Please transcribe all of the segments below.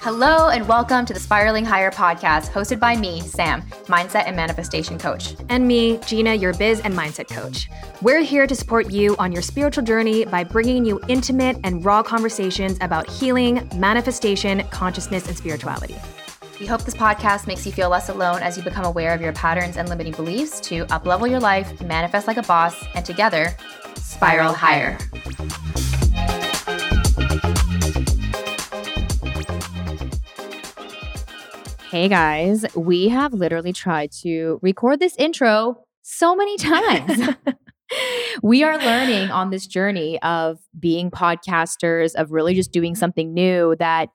Hello, and welcome to the Spiraling Higher podcast, hosted by me, Sam, mindset and manifestation coach. And me, Gina, your biz and mindset coach. We're here to support you on your spiritual journey by bringing you intimate and raw conversations about healing, manifestation, consciousness, and spirituality. We hope this podcast makes you feel less alone as you become aware of your patterns and limiting beliefs to uplevel your life, manifest like a boss, and together, spiral higher. Hey guys, we have literally tried to record this intro so many times. we are learning on this journey of being podcasters, of really just doing something new that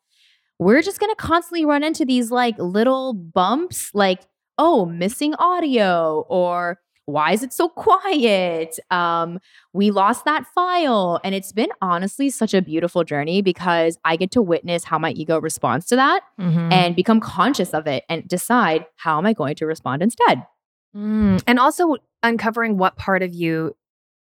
we're just going to constantly run into these like little bumps, like, oh, missing audio or why is it so quiet? Um, we lost that file. And it's been honestly such a beautiful journey because I get to witness how my ego responds to that Mm-hmm. and become conscious of it and decide how am I going to respond instead. Mm. And also uncovering what part of you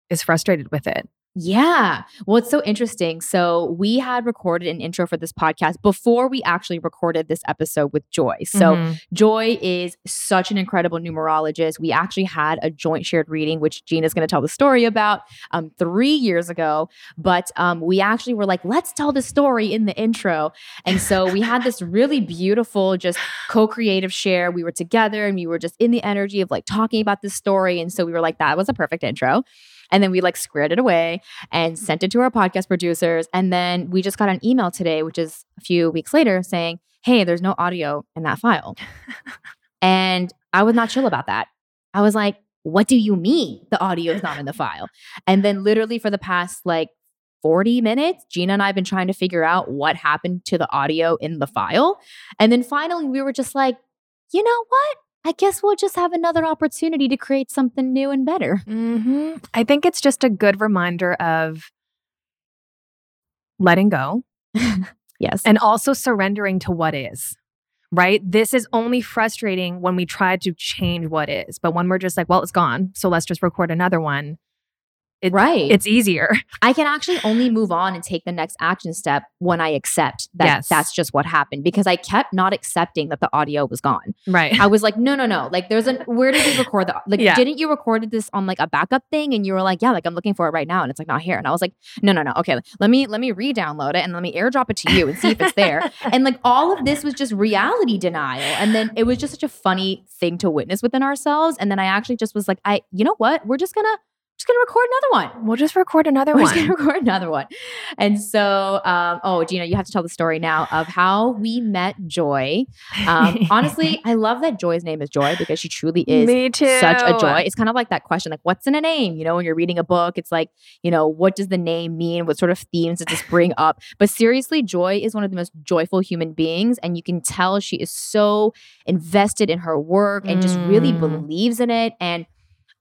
is frustrated with it. Yeah. Well, it's so interesting. So, we had recorded an intro for this podcast before we actually recorded this episode with Joy. So, Mhm. Joy is such an incredible numerologist. We actually had a joint shared reading, which Gina's going to tell the story about um, three years ago. But um, we actually were like, let's tell the story in the intro. And so we had this really beautiful, just co creative share. We were together and we were just in the energy of like talking about this story. And so we were like, that was a perfect intro. And then we like squared it away and mm-hmm. sent it to our podcast producers. And then we just got an email today, which is a few weeks later, saying, hey, there's no audio in that file. and I was not chill about that. I was like, what do you mean the audio is not in the file? And then literally for the past like 40 minutes, Gina and I have been trying to figure out what happened to the audio in the file. And then finally we were just like, you know what? I guess we'll just have another opportunity to create something new and better. Mhm. I think it's just a good reminder of letting go Yes. and also surrendering to what is. Right? This is only frustrating when we try to change what is. But when we're just like, well, it's gone. So let's just record another one. It, right. It's easier. I can actually only move on and take the next action step when I accept that Yes. that's just what happened because I kept not accepting that the audio was gone. Right. I was like, no, no, no. Like, there's a, where did we record the like? Yeah. Didn't you recorded this on like a backup thing? And you were like, yeah, like I'm looking for it right now, and it's like not here. And I was like, no, no, no. Okay, let me let me re-download it and let me airdrop it to you and see if it's there. and like all of this was just reality denial, and then it was just such a funny thing to witness within ourselves. And then I actually just was like, I, you know what? We're just gonna just gonna record another one. We'll just record another one. We're just gonna record another one. And so, um, oh, Gina, you have to tell the story now of how we met Joy. Um, honestly, I love that Joy's name is Joy because she truly is Me too. such a joy. It's kind of like that question, like, what's in a name? You know, when you're reading a book, it's like, you know, what does the name mean? What sort of themes does this bring up? But seriously, Joy is one of the most joyful human beings. And you can tell she is so invested in her work and just really Mm. believes in it. And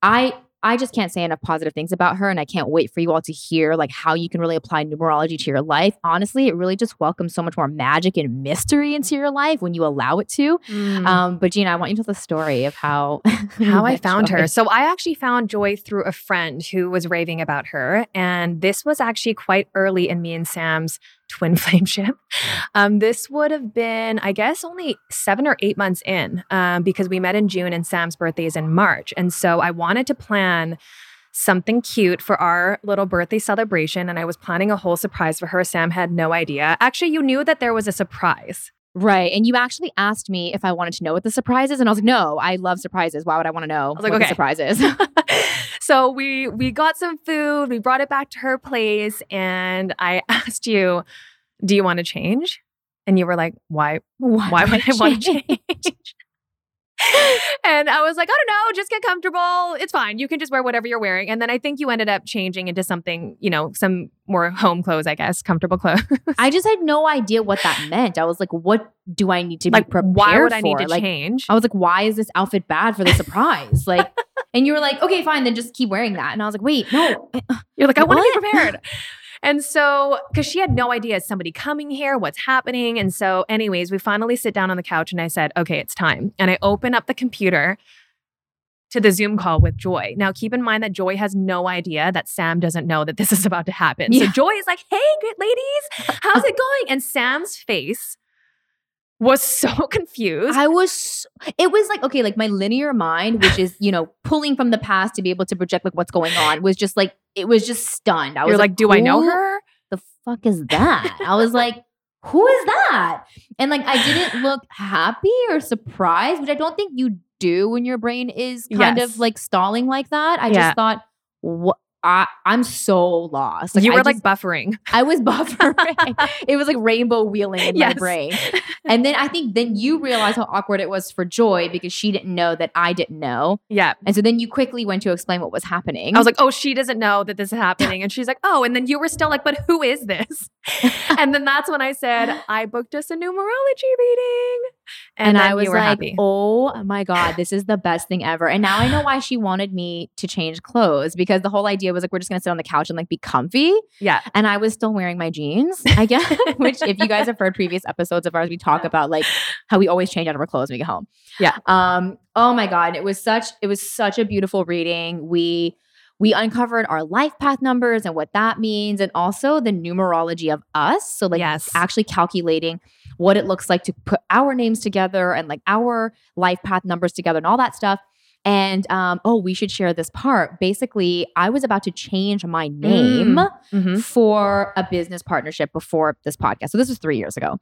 I, I just can't say enough positive things about her, and I can't wait for you all to hear like how you can really apply numerology to your life. Honestly, it really just welcomes so much more magic and mystery into your life when you allow it to. Mm. Um, but Gina, I want you to tell the story of how how I found Joy. her. So I actually found Joy through a friend who was raving about her. And this was actually quite early in me and Sam's twin flame ship. Um, this would have been, I guess, only seven or eight months in um, because we met in June and Sam's birthday is in March. And so I wanted to plan something cute for our little birthday celebration. And I was planning a whole surprise for her. Sam had no idea. Actually, you knew that there was a surprise. Right. And you actually asked me if I wanted to know what the surprise is. And I was like, no, I love surprises. Why would I want to know I was like, what the okay. surprise is? so we we got some food we brought it back to her place and i asked you do you want to change? And you were like why why would i want to change and i was like i don't know just get comfortable it's fine you can just wear whatever you're wearing and then i think you ended up changing into something you know some more home clothes i guess comfortable clothes I just had no idea what that meant. I was like, what do I need to like be prepared why would i for? need to like, change I was like, why is this outfit bad for the surprise? like, and you were like, okay, fine, then just keep wearing that. And I was like, wait, no, You're like, I want to be prepared. And so, because she had no idea, is somebody coming here? What's happening? And so, anyways, we finally sit down on the couch and I said, okay, it's time. And I open up the computer to the Zoom call with Joy. Now, keep in mind that Joy has no idea that Sam doesn't know that this is about to happen. So Joy is like, hey, good ladies, how's it going? And Sam's face was so confused. I was, it was like, okay, like my linear mind, which is, you know, pulling from the past to be able to project like what's going on, was just like, it was just stunned. I was You're like, do I know her? The fuck is that? I was like, who is that? And like, I didn't look happy or surprised, which I don't think you do when your brain is kind Yes. of like stalling like that. I Yeah. just thought, what? I, I'm so lost. Like, you I were just- like buffering. I was buffering. it was like rainbow wheeling in my brain. And then I think then you realized how awkward it was for Joy because she didn't know that I didn't know. Yeah. And so then you quickly went to explain what was happening. I was like, oh, she doesn't know that this is happening. And she's like, oh, and then you were still like, but who is this? and then that's when I said, I booked us a numerology reading. And, and I was like, happy. oh my God, this is the best thing ever. And now I know why she wanted me to change clothes because the whole idea was like, we're just going to sit on the couch and like be comfy. yeah. And I was still wearing my jeans, I guess, which if you guys have heard previous episodes of ours, we talk about like how we always change out of our clothes when we get home. Yeah. Um, oh my God. It was such, it was such a beautiful reading. We we uncovered our life path numbers and what that means, and also the numerology of us. So, like, yes. actually calculating what it looks like to put our names together and like our life path numbers together and all that stuff. And um, oh, we should share this part. Basically, I was about to change my name Mhm. for a business partnership before this podcast. So this was three years ago.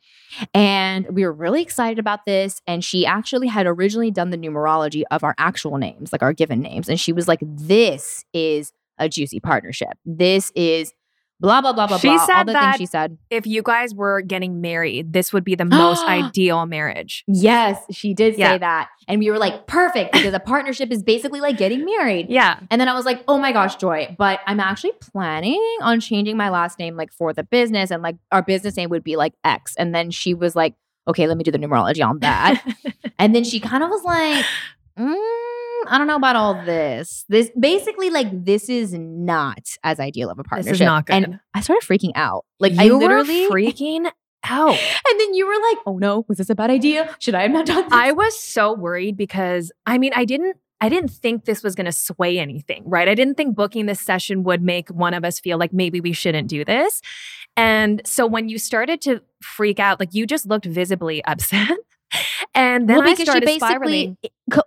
And we were really excited about this. And she actually had originally done the numerology of our actual names, like our given names. And she was like, this is a juicy partnership. This is blah, blah, blah, blah, She blah. all said the that- things she said. If you guys were getting married, this would be the most ideal marriage. Yes, she did say Yeah. that. And we were like, perfect, because a partnership is basically like getting married. Yeah. And then I was like, oh my gosh, Joy, but I'm actually planning on changing my last name like for the business and like our business name would be like X. And then she was like, okay, let me do the numerology on that. and then she kind of was like, mm, I don't know about all this. This basically like this is not as ideal of a partnership. not good. And I started freaking out. Like I you were literally freaking out. And then you were like, oh no, was this a bad idea? Should I have not done this? I was so worried because I mean, I didn't I didn't think this was going to sway anything, right? I didn't think booking this session would make one of us feel like maybe we shouldn't do this. And so when you started to freak out, like you just looked visibly upset. And then well, I started basically, spiraling.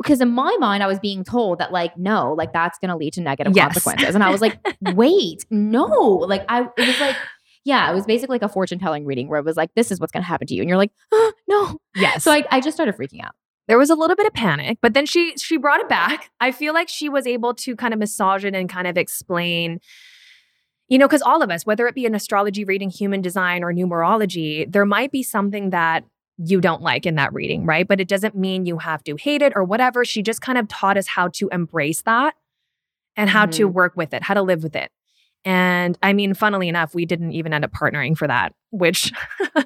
because in my mind, I was being told that like, no, like that's going to lead to negative Yes. consequences, and I was like, wait, no, like I, it was like, yeah, it was basically like a fortune telling reading where it was like, this is what's going to happen to you, and you're like, oh, no. Yes. So I, I just started freaking out. there was a little bit of panic, but then she she brought it back. I feel like she was able to kind of massage it and kind of explain you know, because all of us, whether it be an astrology reading, human design, or numerology, there might be something that you don't like in that reading, right? But it doesn't mean you have to hate it or whatever. She just kind of taught us how to embrace that and how to work with it, how to live with it. And I mean, funnily enough, we didn't even end up partnering for that, which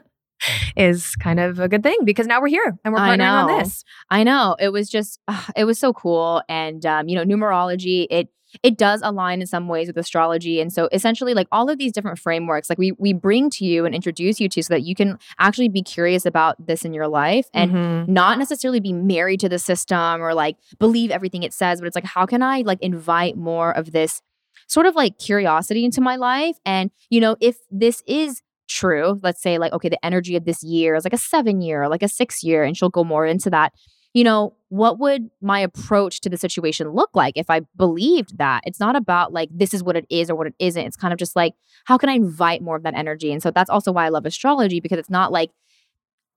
is kind of a good thing because now we're here and we're partnering on this. I know it was just, ah, it was so cool, and um, you know, numerology it it does align in some ways with astrology, and so essentially, like all of these different frameworks, like we we bring to you and introduce you to, so that you can actually be curious about this in your life and Mhm. not necessarily be married to the system or like believe everything it says, but it's like, how can I like invite more of this sort of like curiosity into my life? And, you know, if this is true, let's say like, okay, the energy of this year is like a seven year or like a six year, and she'll go more into that. You know, what would my approach to the situation look like if I believed that? It's not about like, this is what it is or what it isn't. It's kind of just like, how can I invite more of that energy? And so that's also why I love astrology because it's not like,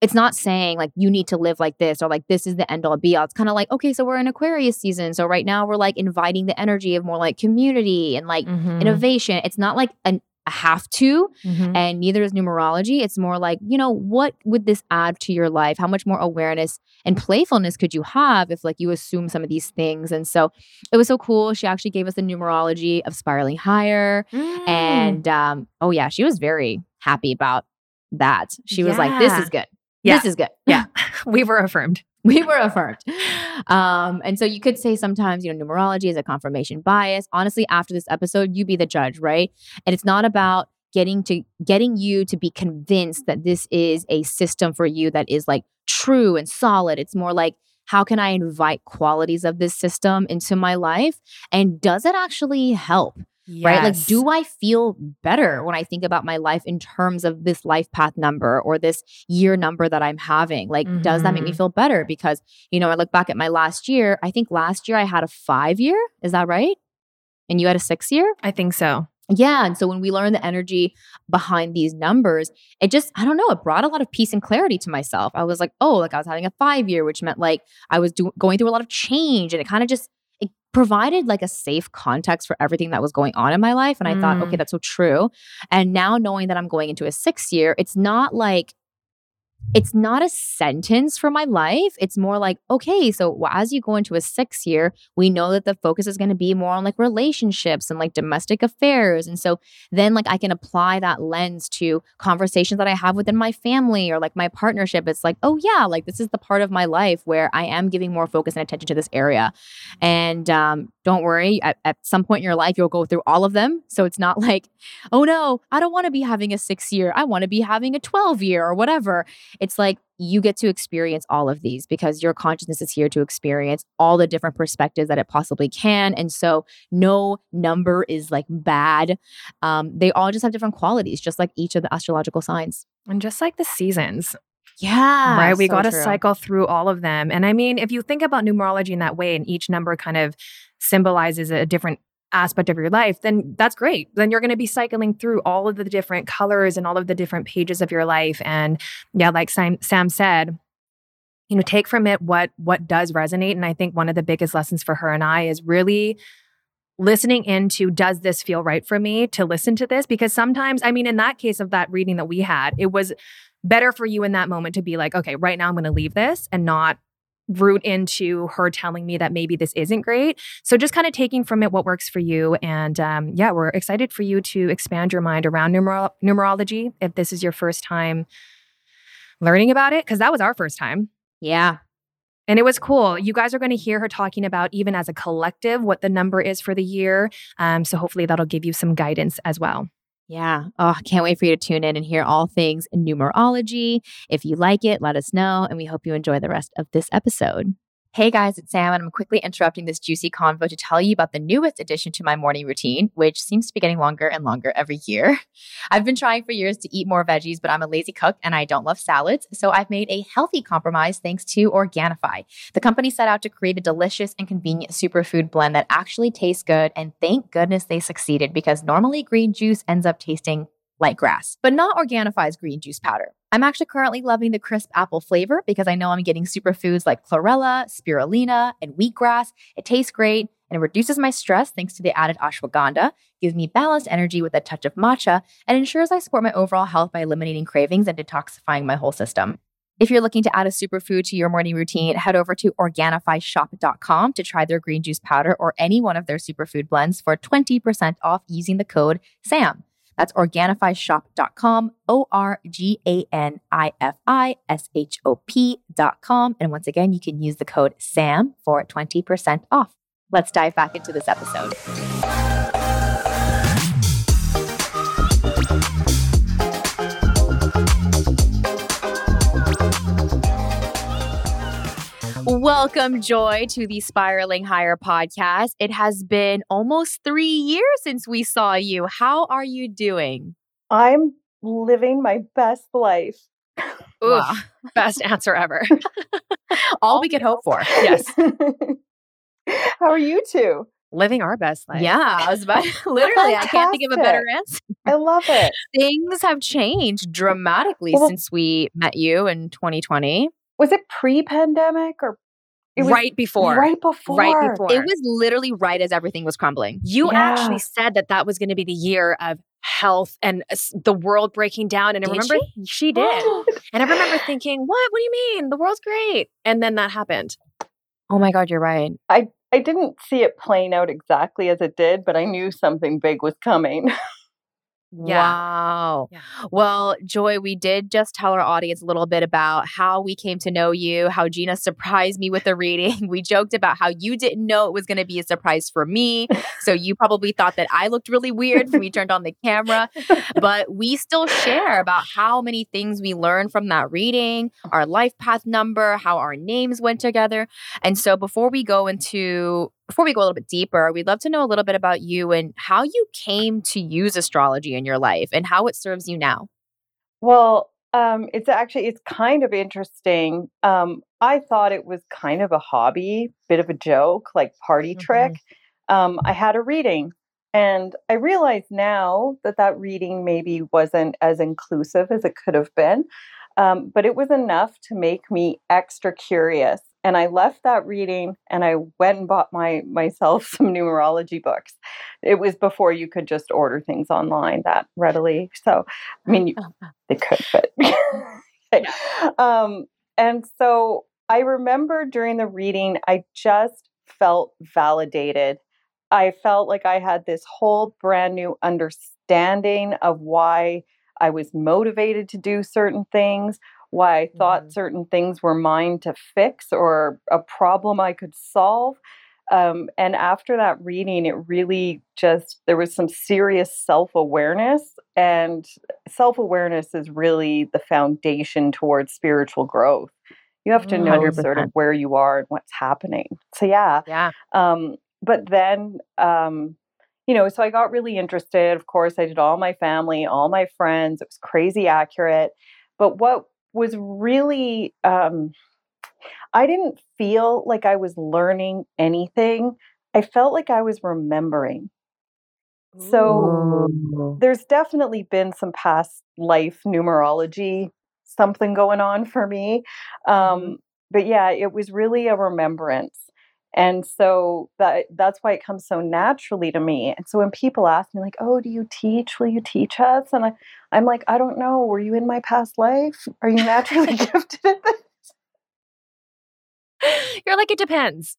it's not saying like you need to live like this or like this is the end all be all. It's kind of like, okay, so we're in Aquarius season. So right now we're like inviting the energy of more like community and like Mhm. innovation. It's not like an, a have to, Mhm. and neither is numerology. It's more like, you know, what would this add to your life? How much more awareness and playfulness could you have if like you assume some of these things? And so it was so cool. She actually gave us the numerology of spiraling higher. Mm. And um, oh yeah, she was very happy about that. She was like, this is good. Yeah. This is good. Yeah. we were affirmed. we were affirmed. Um, and so you could say sometimes, you know, numerology is a confirmation bias. Honestly, after this episode, you be the judge, right? And it's not about getting to getting you to be convinced that this is a system for you that is like true and solid. It's more like how can I invite qualities of this system into my life? And does it actually help? Right? Like, do I feel better when I think about my life in terms of this life path number or this year number that I'm having? Like, mm-hmm. does that make me Mm-hmm. feel better? Because, you know, I look back at my last year, I think last year I had a five year. Is that right? And you had a six year? I think so. Yeah. And so when we learn the energy behind these numbers, it just, I don't know, it brought a lot of peace and clarity to myself. I was like, oh, like I was having a five year, which meant like I was do- going through a lot of change. And it kind of just, provided like a safe context for everything that was going on in my life. And I thought, Mm. okay, that's so true. And now knowing that I'm going into a six year, it's not like, it's not a sentence for my life. It's more like, okay, so as you go into a six year, we know that the focus is going to be more on like relationships and like domestic affairs. And so then like I can apply that lens to conversations that I have within my family or like my partnership. It's like, oh yeah, like this is the part of my life where I am giving more focus and attention to this area. And um, don't worry, at, at some point in your life, you'll go through all of them. So it's not like, oh no, I don't want to be having a six year. I want to be having a 12 year or whatever. It's like you get to experience all of these because your consciousness is here to experience all the different perspectives that it possibly can. And so no number is like bad. Um, they all just have different qualities, just like each of the astrological signs. And just like the seasons, Yeah. right? We so got to cycle through all of them. And I mean, if you think about numerology in that way, and each number kind of symbolizes a different aspect of your life, then that's great. Then you're going to be cycling through all of the different colors and all of the different pages of your life. And yeah, like Sam, Sam said, you know, take from it what what does resonate. And I think one of the biggest lessons for her and I is really listening into does this feel right for me to listen to this because sometimes i mean in that case of that reading that we had it was better for you in that moment to be like okay right now i'm going to leave this and not root into her telling me that maybe this isn't great so just kind of taking from it what works for you and um, yeah we're excited for you to expand your mind around numer- numerology if this is your first time learning about it because that was our first time Yeah. and it was cool. You guys are going to hear her talking about, even as a collective, what the number is for the year. Um, so hopefully that'll give you some guidance as well. Yeah. Oh, can't wait for you to tune in and hear all things numerology. If you like it, let us know. And we hope you enjoy the rest of this episode. Hey guys, it's Sam, and I'm quickly interrupting this juicy convo to tell you about the newest addition to my morning routine, which seems to be getting longer and longer every year. I've been trying for years to eat more veggies, but I'm a lazy cook and I don't love salads. So I've made a healthy compromise thanks to Organifi. The company set out to create a delicious and convenient superfood blend that actually tastes good. And thank goodness they succeeded because normally green juice ends up tasting like grass, but not Organifi's green juice powder. I'm actually currently loving the crisp apple flavor because I know I'm getting superfoods like chlorella, spirulina, and wheatgrass. It tastes great and it reduces my stress thanks to the added ashwagandha, gives me balanced energy with a touch of matcha, and ensures I support my overall health by eliminating cravings and detoxifying my whole system. If you're looking to add a superfood to your morning routine, head over to organifishop.com to try their green juice powder or any one of their superfood blends for 20% off using the code SAM. That's organifishop.com, O R G A N I F I S H O P.com. And once again, you can use the code SAM for 20% off. Let's dive back into this episode. Welcome, Joy, to the Spiraling Higher podcast. It has been almost three years since we saw you. How are you doing? I'm living my best life. Oof, best answer ever. All we could hope for. yes, How are you two? living our best life. Yeah, I was about literally, I can't think of a better answer. I love it. Things have changed dramatically Well- since we met you in 2020. Was it pre-pandemic or it was right before. Right before. Right before. It was literally right as everything was crumbling. You Yeah. actually said that that was going to be the year of health and the world breaking down. And I remember she did. and I remember thinking, what? What do you mean? The world's great. And then that happened. Oh my God, you're right. I, I didn't see it playing out exactly as it did, but I knew something big was coming. Yeah. Wow. Yeah. Well, Joy, we did just tell our audience a little bit about how we came to know you, how Gina surprised me with the reading. We joked about how you didn't know it was going to be a surprise for me. So you probably thought that I looked really weird when we turned on the camera. But we still share about how many things we learned from that reading, our life path number, how our names went together. And so before we go into before we go a little bit deeper, we'd love to know a little bit about you and how you came to use astrology in your life and how it serves you now. Well, um, it's actually it's kind of interesting. Um, I thought it was kind of a hobby, bit of a joke, like party Mhm. trick. Um, I had a reading, and I realize now that that reading maybe wasn't as inclusive as it could have been, um, but it was enough to make me extra curious. And I left that reading, and I went and bought my myself some numerology books. It was before you could just order things online that readily. So, I mean, you, they could, but okay. um, and so I remember during the reading, I just felt validated. I felt like I had this whole brand new understanding of why I was motivated to do certain things, why I thought Mhm. certain things were mine to fix or a problem I could solve. Um, and after that reading, it really just, there was some serious self awareness. And self awareness is really the foundation towards spiritual growth. You have to know sort 100%. of where you are and what's happening. So, yeah. Yeah. Um, but then, um, you know, so I got really interested. Of course, I did all my family, all my friends. It was crazy accurate. But what was really, um, I didn't feel like I was learning anything. I felt like I was remembering. So there's definitely been some past life numerology, something going on for me. Um, But yeah, it was really a remembrance. And so that that's why it comes so naturally to me. And so when people ask me like, "Oh, do you teach? Will you teach us?" and I, I'm like, "I don't know. Were you in my past life? Are you naturally gifted at this?" You're like, it depends.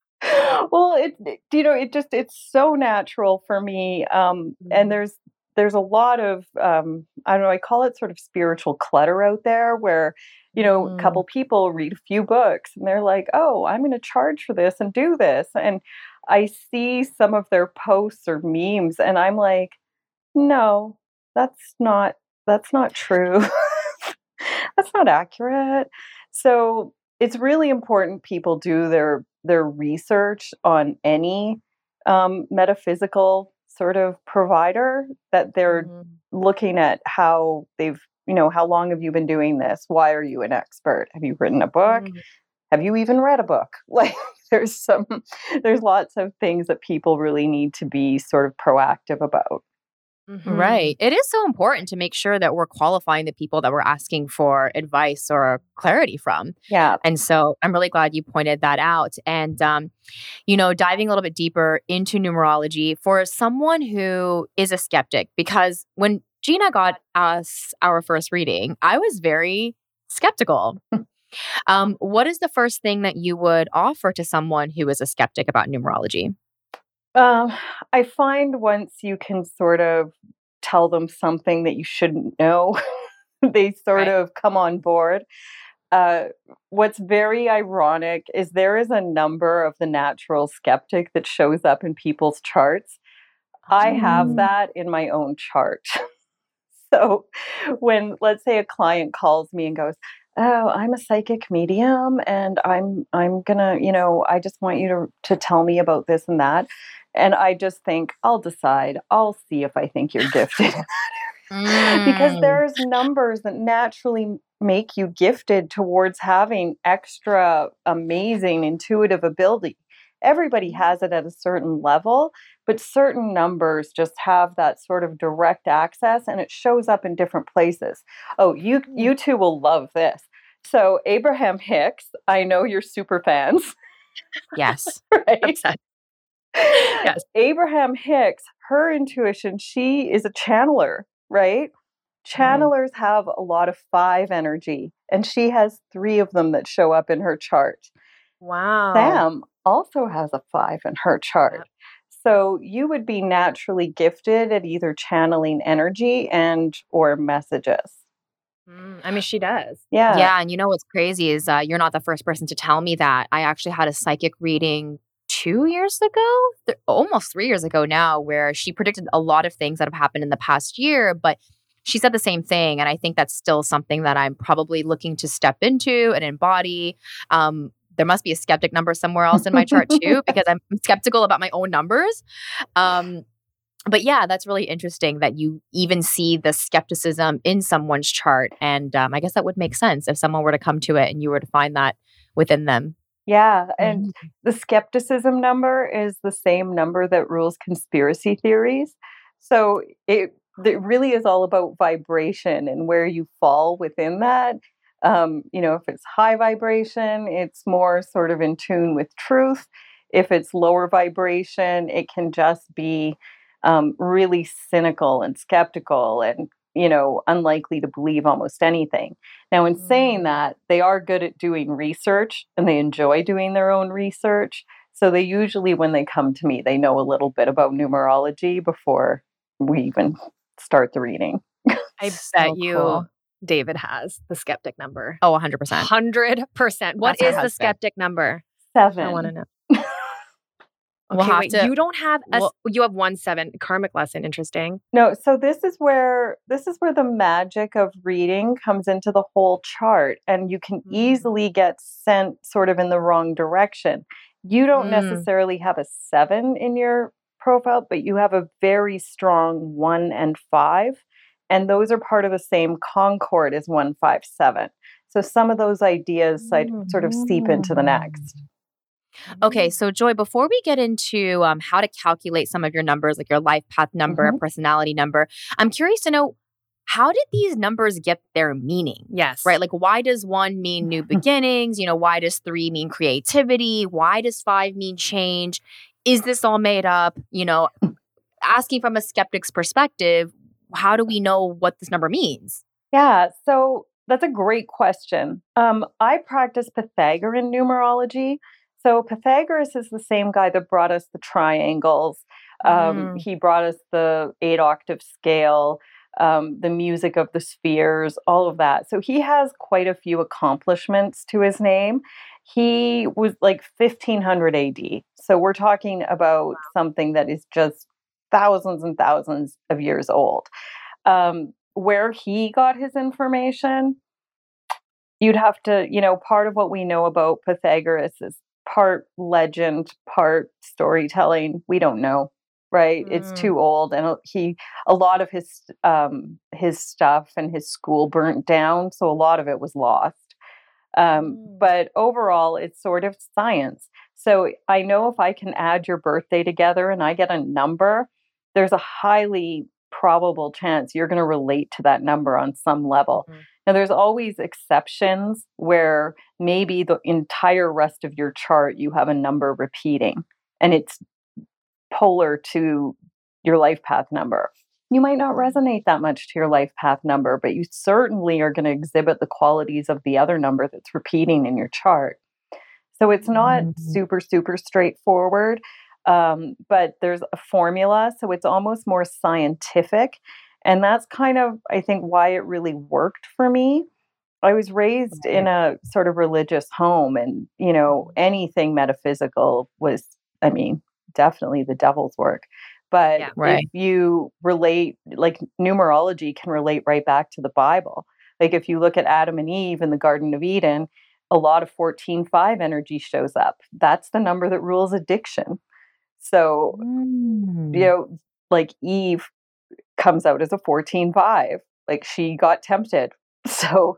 well, it, you know, it just it's so natural for me. Um, and there's there's a lot of um, I don't know. I call it sort of spiritual clutter out there, where you know, a Mm. couple people read a few books and they're like, "Oh, I'm going to charge for this and do this," and I see some of their posts or memes, and I'm like, "No, that's not that's not true. that's not accurate." So it's really important people do their their research on any um, metaphysical sort of provider that they're Mhm. looking at how they've you know how long have you been doing this why are you an expert have you written a book Mm. have you even read a book like there's some there's lots of things that people really need to be sort of proactive about Mhm. Right. It is so important to make sure that we're qualifying the people that we're asking for advice or clarity from. yeah And so I'm really glad you pointed that out. And, um, you know, diving a little bit deeper into numerology for someone who is a skeptic, because when Gina got us our first reading, I was very skeptical. um, what is the first thing that you would offer to someone who is a skeptic about numerology? Um, I find once you can sort of tell them something that you shouldn't know, they sort Right. of come on board. Uh, what's very ironic is there is a number of the natural skeptic that shows up in people's charts. I have Mm. that in my own chart. so when, let's say, a client calls me and goes, oh i'm a psychic medium and i'm i'm gonna you know i just want you to to tell me about this and that and i just think i'll decide. I'll see if i think you're gifted because Mm. there's numbers that naturally make you gifted towards having extra amazing intuitive ability. Everybody has it at a certain level but certain numbers just have that sort of direct access and it shows up in different places oh you hmm. you two will love this so abraham hicks i know you're super fans yes. right Yes. Abraham Hicks, her intuition, she is a channeler, right? Mm-hmm. Channelers have a lot of five energy, and she has three of them that show up in her chart. Wow. Sam also has a five in her chart. So you would be naturally gifted at either channeling energy and or messages. Mm, I mean, she does. Yeah. Yeah. And you know what's crazy is uh, you're not the first person to tell me that. I actually had a psychic reading two years ago, th- almost three years ago now, where she predicted a lot of things that have happened in the past year, but she said the same thing. And I think that's still something that I'm probably looking to step into and embody. Um, there must be a skeptic number somewhere else in my chart too, because I'm skeptical about my own numbers. Um, but yeah, that's really interesting that you even see the skepticism in someone's chart. And um, I guess that would make sense if someone were to come to it and you were to find that within them. Yeah. And the skepticism number is the same number that rules conspiracy theories. So it, it really is all about vibration and where you fall within that. Um, you know, if it's high vibration, it's more sort of in tune with truth. If it's lower vibration, it can just be um, really cynical and skeptical and you know unlikely to believe almost anything now in saying Mm. that they are good at doing research and they enjoy doing their own research so they usually when they come to me they know a little bit about numerology before we even start the reading I So bet you cool. David has the skeptic number. Oh, 100%. 100%. What That's is the skeptic number? seven I want to know. We'll Okay, wait, to- you don't have a, s- we'll- you have one seven karmic lesson. Interesting. No, so this is where this is where the magic of reading comes into the whole chart and you can Mm. easily get sent sort of in the wrong direction. You don't Mm. necessarily have a 7 in your profile, but you have a very strong 1 and 5 and those are part of the same concord as 157. So some of those ideas side, sort of seep into the next. Okay, so Joy, before we get into um, how to calculate some of your numbers, like your life path number, personality number, I'm curious to know how did these numbers get their meaning? Yes. Right? Like, why does one mean new beginnings? You know, why does three mean creativity? Why does five mean change? Is this all made up? You know, asking from a skeptic's perspective, how do we know what this number means? Yeah, so that's a great question. Um, I practice Pythagorean numerology. So Pythagoras is the same guy that brought us the triangles. Um, Mm. He brought us the eight octave scale, um, the music of the spheres, all of that. So he has quite a few accomplishments to his name. He was like 1500 AD. So we're talking about something that is just thousands and thousands of years old. Um, where he got his information, you'd have to, you know, part of what we know about Pythagoras is part legend, part storytelling. We don't know, right? It's Mm. too old, and he a lot of his um, his stuff and his school burnt down, so a lot of it was lost. Um, Mm. But overall, it's sort of science. So I know if I can add your birthday together and I get a number, there's a highly probable chance you're going to relate to that number on some level. Mm. Now, there's always exceptions where maybe the entire rest of your chart you have a number repeating and it's polar to your life path number. You might not resonate that much to your life path number, but you certainly are going to exhibit the qualities of the other number that's repeating in your chart. So it's not Mhm. super, super straightforward, um, but there's a formula. So it's almost more scientific. And that's kind of, I think, why it really worked for me. I was raised in a sort of religious home, and, you know, anything metaphysical was, I mean, definitely the devil's work. But Yeah. Right. if you relate, like numerology can relate right back to the Bible. Like if you look at Adam and Eve in the Garden of Eden, a lot of 14.5 energy shows up. That's the number that rules addiction. So, Mm. you know, like Eve comes out as a 14.5. Like she got tempted. So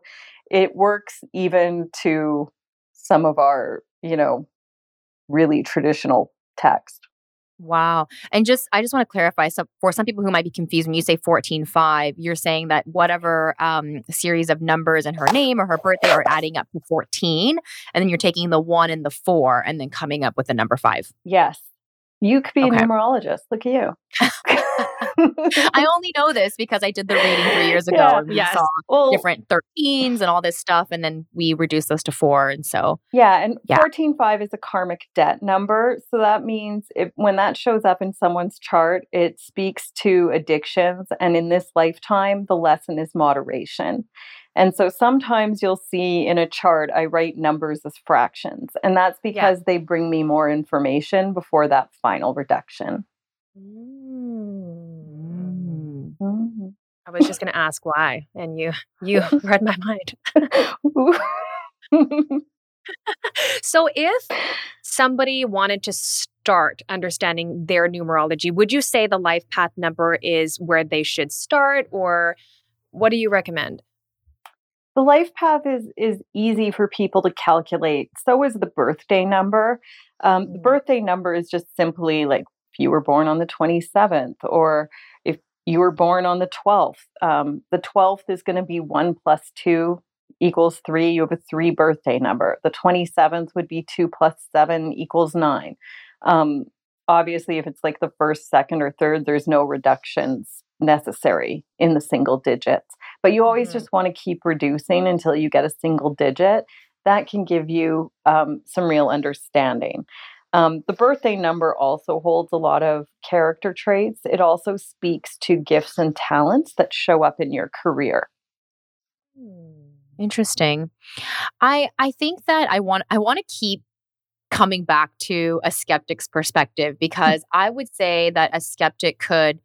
it works even to some of our, you know, really traditional text. Wow. And just, I just want to clarify. So, for some people who might be confused, when you say 14.5, you're saying that whatever um, series of numbers in her name or her birthday are adding up to 14. And then you're taking the one and the four and then coming up with the number five. Yes. You could be Okay. a numerologist. Look at you. I only know this because I did the reading three years ago Yeah. and we Yes. saw well, different 13s and all this stuff. And then we reduced those to four. And so, Yeah, and Yeah. 145 is a karmic debt number. So that means if, when that shows up in someone's chart, it speaks to addictions. And in this lifetime, the lesson is moderation. And so sometimes you'll see in a chart, I write numbers as fractions. And that's because they bring me more information before that final reduction. Mm. Mhm. I was just going to ask why, and you you read my mind. So, if somebody wanted to start understanding their numerology, would you say the life path number is where they should start, or what do you recommend? The life path is is easy for people to calculate. So is the birthday number. Um, the Mm. birthday number is just simply like if you were born on the 27th or if you were born on the 12th. Um, the 12th is going to be 1 plus 2 equals 3. You have a 3 birthday number. The 27th would be 2 plus 7 equals 9. Um, obviously, if it's like the first, second, or third, there's no reductions necessary in the single digits. But you always Mhm. just want to keep reducing until you get a single digit. That can give you um, some real understanding. Um, the birthday number also holds a lot of character traits. It also speaks to gifts and talents that show up in your career. interesting. I, I think that I want, I want to keep coming back to a skeptic's perspective because I would say that a skeptic could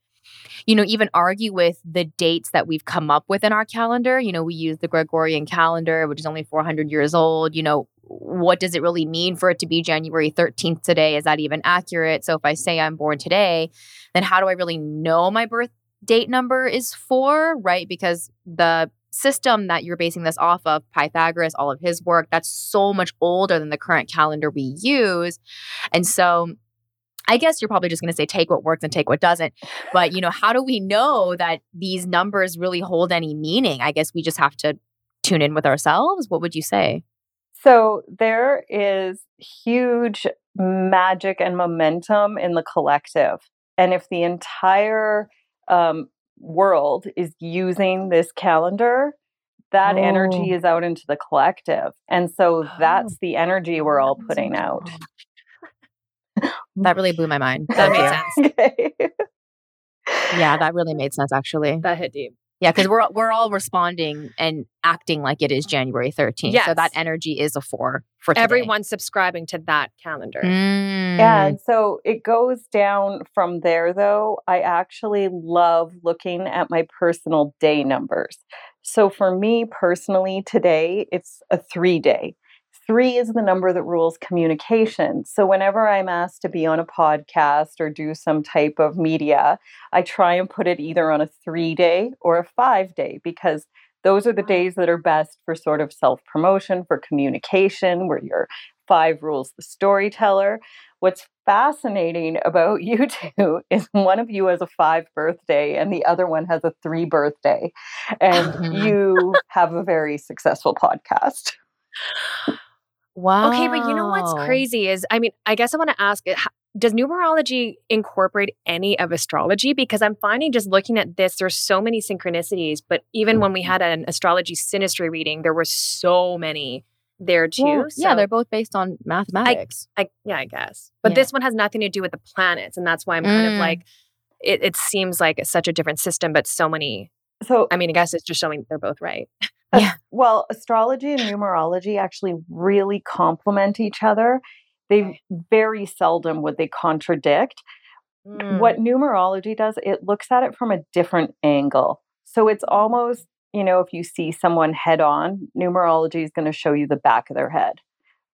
you know, even argue with the dates that we've come up with in our calendar. You know, we use the Gregorian calendar, which is only 400 years old. You know, what does it really mean four it to be January 13th today? Is that even accurate? So if I say I'm born today, then how do I really know my birth date number is for, right? Because the system that you're basing this off of, Pythagoras, all of his work, that's so much older than the current calendar we use. And so I guess you're probably just going to say take what works and take what doesn't. But, you know, how do we know that these numbers really hold any meaning? I guess we just have to tune in with ourselves. What would you say? So there is huge magic and momentum in the collective. And if the entire um, world is using this calendar, that energy is out into the collective. And so that's the energy we're all putting out. That really blew my mind. That Thank made sense. Okay. Yeah, that really made sense actually. That hit deep. Yeah, because we're we're all responding and acting like it is January 13th. So that energy is a four for today. Everyone's subscribing to that calendar. Mm. Yeah, and so it goes down from there, though. I actually love looking at my personal day numbers. So for me personally, today it's a three day. Three is the number that rules communication. So whenever I'm asked to be on a podcast or do some type of media, I try and put it either on a three day or a five day because those are the days that are best for sort of self promotion, for communication, where you're five rules the storyteller. What's fascinating about you two is one of you has a five birthday and the other one has a three birthday. And you have a very successful podcast. Wow. Okay, but you know what's crazy is, I mean, I guess I want to ask, does numerology incorporate any of astrology? Because I'm finding just looking at this, there's so many synchronicities. But even when we had an astrology synastry reading, there were so many there too. Well, yeah, they're both based on mathematics. I, yeah, I guess. But Yeah. this one has nothing to do with the planets, and that's why I'm kind of Mm. like, it, it seems like such a different system, but so many. So I mean, I guess it's just showing they're both right. Yeah. Well, astrology and numerology actually really complement each other. They very seldom would they contradict. Mm. What numerology does, it looks at it from a different angle. So it's almost, you know, if you see someone head on, numerology is going to show you the back of their head.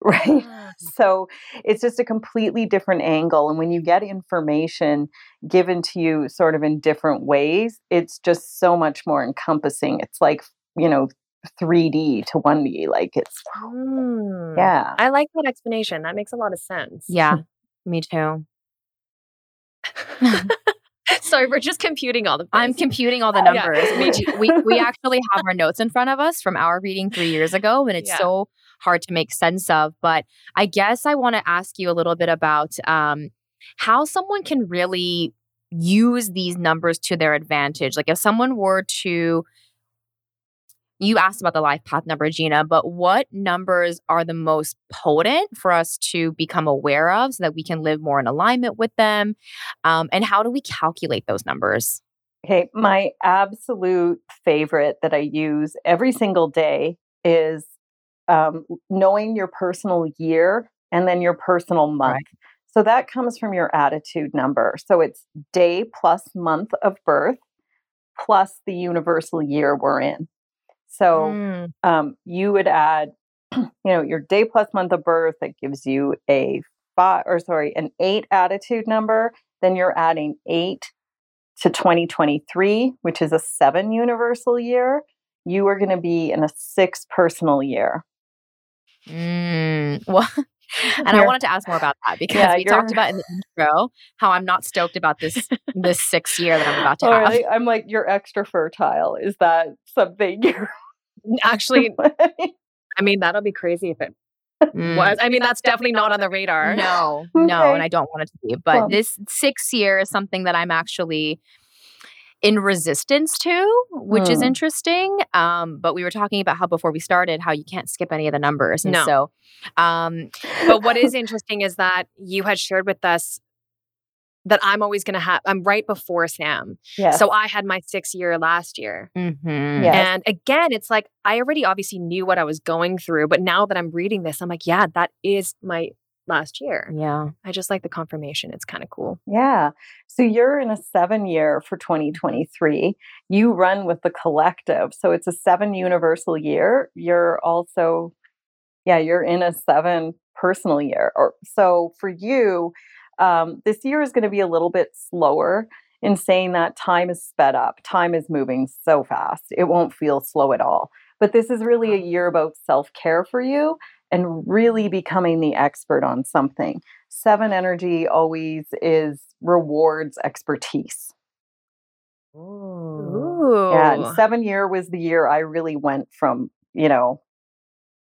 Right. Ah. So it's just a completely different angle. And when you get information given to you sort of in different ways, it's just so much more encompassing. It's like, you know, 3D to 1D. Like it's, Mm. yeah. I like that explanation. That makes a lot of sense. Yeah, me too. Sorry, we're just computing all the. I'm computing all the numbers. me we, too. we we actually have our notes in front of us from our reading three years ago, and it's Yeah. so hard to make sense of. But I guess I want to ask you a little bit about um, how someone can really use these numbers to their advantage? Like if someone were to you asked about the life path number, Gina, but what numbers are the most potent for us to become aware of so that we can live more in alignment with them? Um, and how do we calculate those numbers? Okay, my absolute favorite that I use every single day is um, knowing your personal year and then your personal month. Right. So that comes from your attitude number. So it's day plus month of birth plus the universal year we're in. So mm. um, you would add, you know, your day plus month of birth that gives you a five or sorry, an eight attitude number. Then you're adding eight to 2023, which is a seven universal year. You are going to be in a six personal year. Mm, well, and I wanted to ask more about that because yeah, we talked about in the intro how I'm not stoked about this this sixth year that I'm about to have. Right. I'm like, you're extra fertile. Is that something you're actually? I mean, that'll be crazy if it mm. was. I mean, that's, that's definitely not on the radar. No, okay. no, and I don't want it to be. But well, this six year is something that I'm actually in resistance to, which is hmm. interesting. Um, but we were talking about how before we started, how you can't skip any of the numbers. And no. so, um, but what is interesting is that you had shared with us that I'm always going to have, I'm right before Sam. Yes. So I had my sixth year last year. Mm-hmm. Yes. And again, it's like I already obviously knew what I was going through, but now that I'm reading this, I'm like, yeah, that is my last year. Yeah. I just like the confirmation. It's kind of cool. Yeah. So you're in a seven year for 2023. You run with the collective. So it's a seven universal year. You're also, yeah, you're in a seven personal year. Or so for you, um, this year is going to be a little bit slower in saying that time is sped up. Time is moving so fast. It won't feel slow at all. But this is really a year about self care for you and really becoming the expert on something. Seven energy always is rewards expertise. Ooh. Yeah, and seven year was the year I really went from, you know,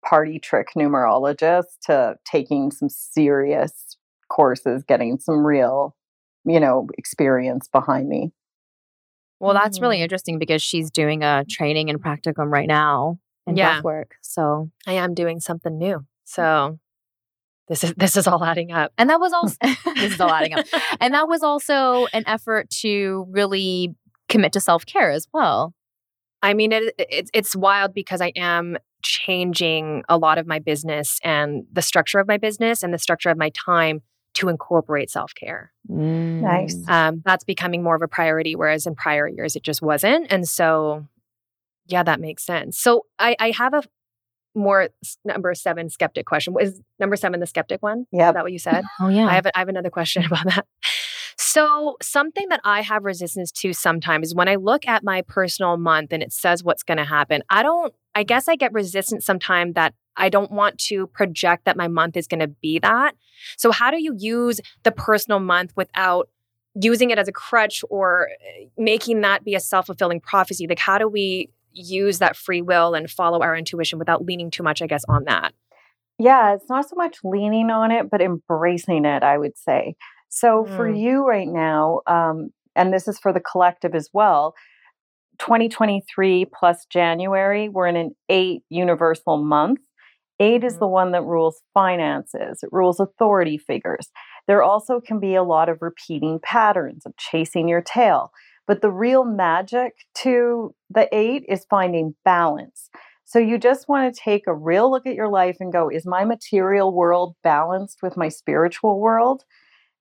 party trick numerologist to taking some serious courses, getting some real, you know, experience behind me. Well, that's really mm. interesting because she's doing a training and practicum right now in yeah. work. So I am doing something new. So this is this is all adding up. And that was also this is all adding up. And that was also an effort to really commit to self-care as well. I mean it, it it's wild because I am changing a lot of my business and the structure of my business and the structure of my time to incorporate self care. Mm. Nice. Um, that's becoming more of a priority, whereas in prior years it just wasn't. And so, yeah, that makes sense. So I, I have a more number seven skeptic question. Is number seven the skeptic one? Yeah. Is that what you said? Oh, yeah. I have, a, I have another question about that. So, something that I have resistance to sometimes is when I look at my personal month and it says what's going to happen, I don't, I guess I get resistant sometimes that I don't want to project that my month is going to be that. So, how do you use the personal month without using it as a crutch or eh, making that be a self fulfilling prophecy? Like, how do we use that free will and follow our intuition without leaning too much, I guess, on that? Yeah, it's not so much leaning on it, but embracing it, I would say. So, mm. for you right now, um, and this is for the collective as well, 2023 plus January, we're in an eight universal month. Eight is the mm-hmm. one that rules finances, it rules authority figures. There also can be a lot of repeating patterns of chasing your tail. But the real magic to the eight is finding balance. So you just want to take a real look at your life and go, is my material world balanced with my spiritual world?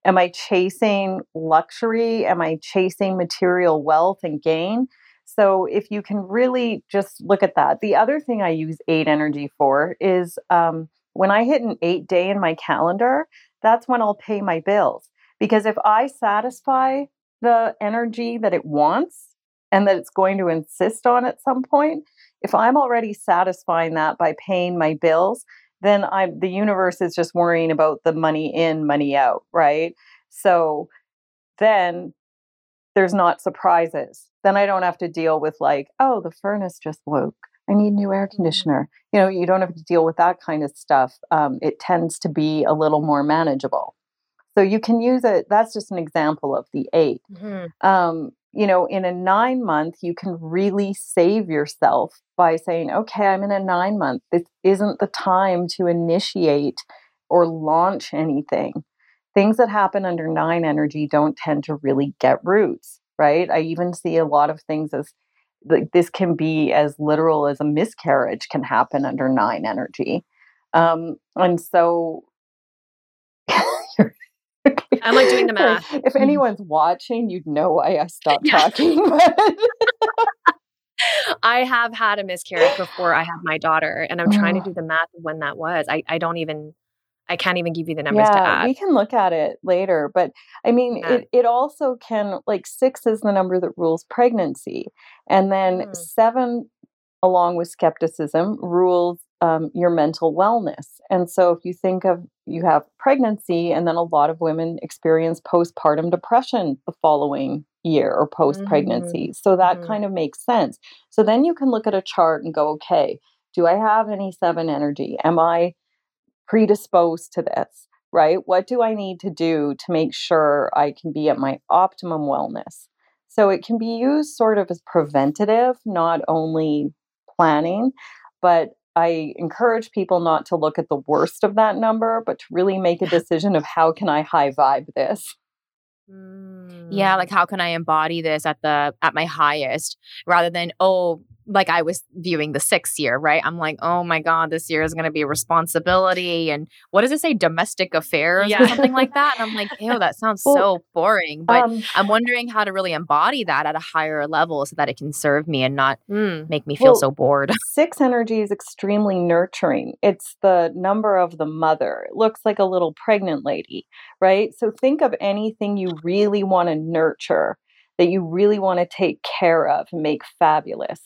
Am I chasing luxury? Am I chasing material wealth and gain? So if you can really just look at that. The other thing I use eight energy for is um, when I hit an eight day in my calendar, that's when I'll pay my bills. Because if I satisfy the energy that it wants and that it's going to insist on at some point, if I'm already satisfying that by paying my bills, then I the universe is just worrying about the money in, money out, right? So then there's not surprises. Then I don't have to deal with like, oh, the furnace just woke. I need new air mm-hmm. conditioner. You know, you don't have to deal with that kind of stuff. Um, it tends to be a little more manageable. So you can use it. That's just an example of the 8 Mm-hmm. Um, you know, in a nine month, you can really save yourself by saying, okay, I'm in a nine month. This isn't the time to initiate or launch anything. Things that happen under nine energy don't tend to really get roots, right? I even see a lot of things as like this can be as literal as a miscarriage can happen under nine energy. Um, and so I'm like doing the math. If anyone's watching, you'd know why I stopped Yeah. talking. I have had a miscarriage before I had my daughter, and I'm trying to Oh. do the math of when that was. I, I don't even, I can't even give you the numbers to yeah, add. we can look at it later. But I mean, Yeah. it, it also can, like, six is the number that rules pregnancy. And then Mm. seven, along with skepticism, rules um, your mental wellness. And so if you think of you have pregnancy, and then a lot of women experience postpartum depression the following year or post pregnancy. So that Mhm. kind of makes sense. So then you can look at a chart and go, okay, do I have any seven energy? Am I predisposed to this? Right? What do I need to do to make sure I can be at my optimum wellness? So it can be used sort of as preventative, not only planning, but I encourage people not to look at the worst of that number, but to really make a decision of how can I high vibe this? Yeah, Mm. like how can I embody this at the at my highest rather than oh like I was viewing the sixth year, right? I'm like, oh my God, this year is going to be a responsibility. And what does it say? Domestic affairs Yeah. or something like that. And I'm like, ew, that sounds Well, so boring. But Um, I'm wondering how to really embody that at a higher level so that it can serve me and not Mm. make me feel Well, so bored. Six energy is extremely nurturing. It's the number of the mother. It looks like a little pregnant lady, right? So think of anything you really want to nurture, that you really want to take care of and make fabulous,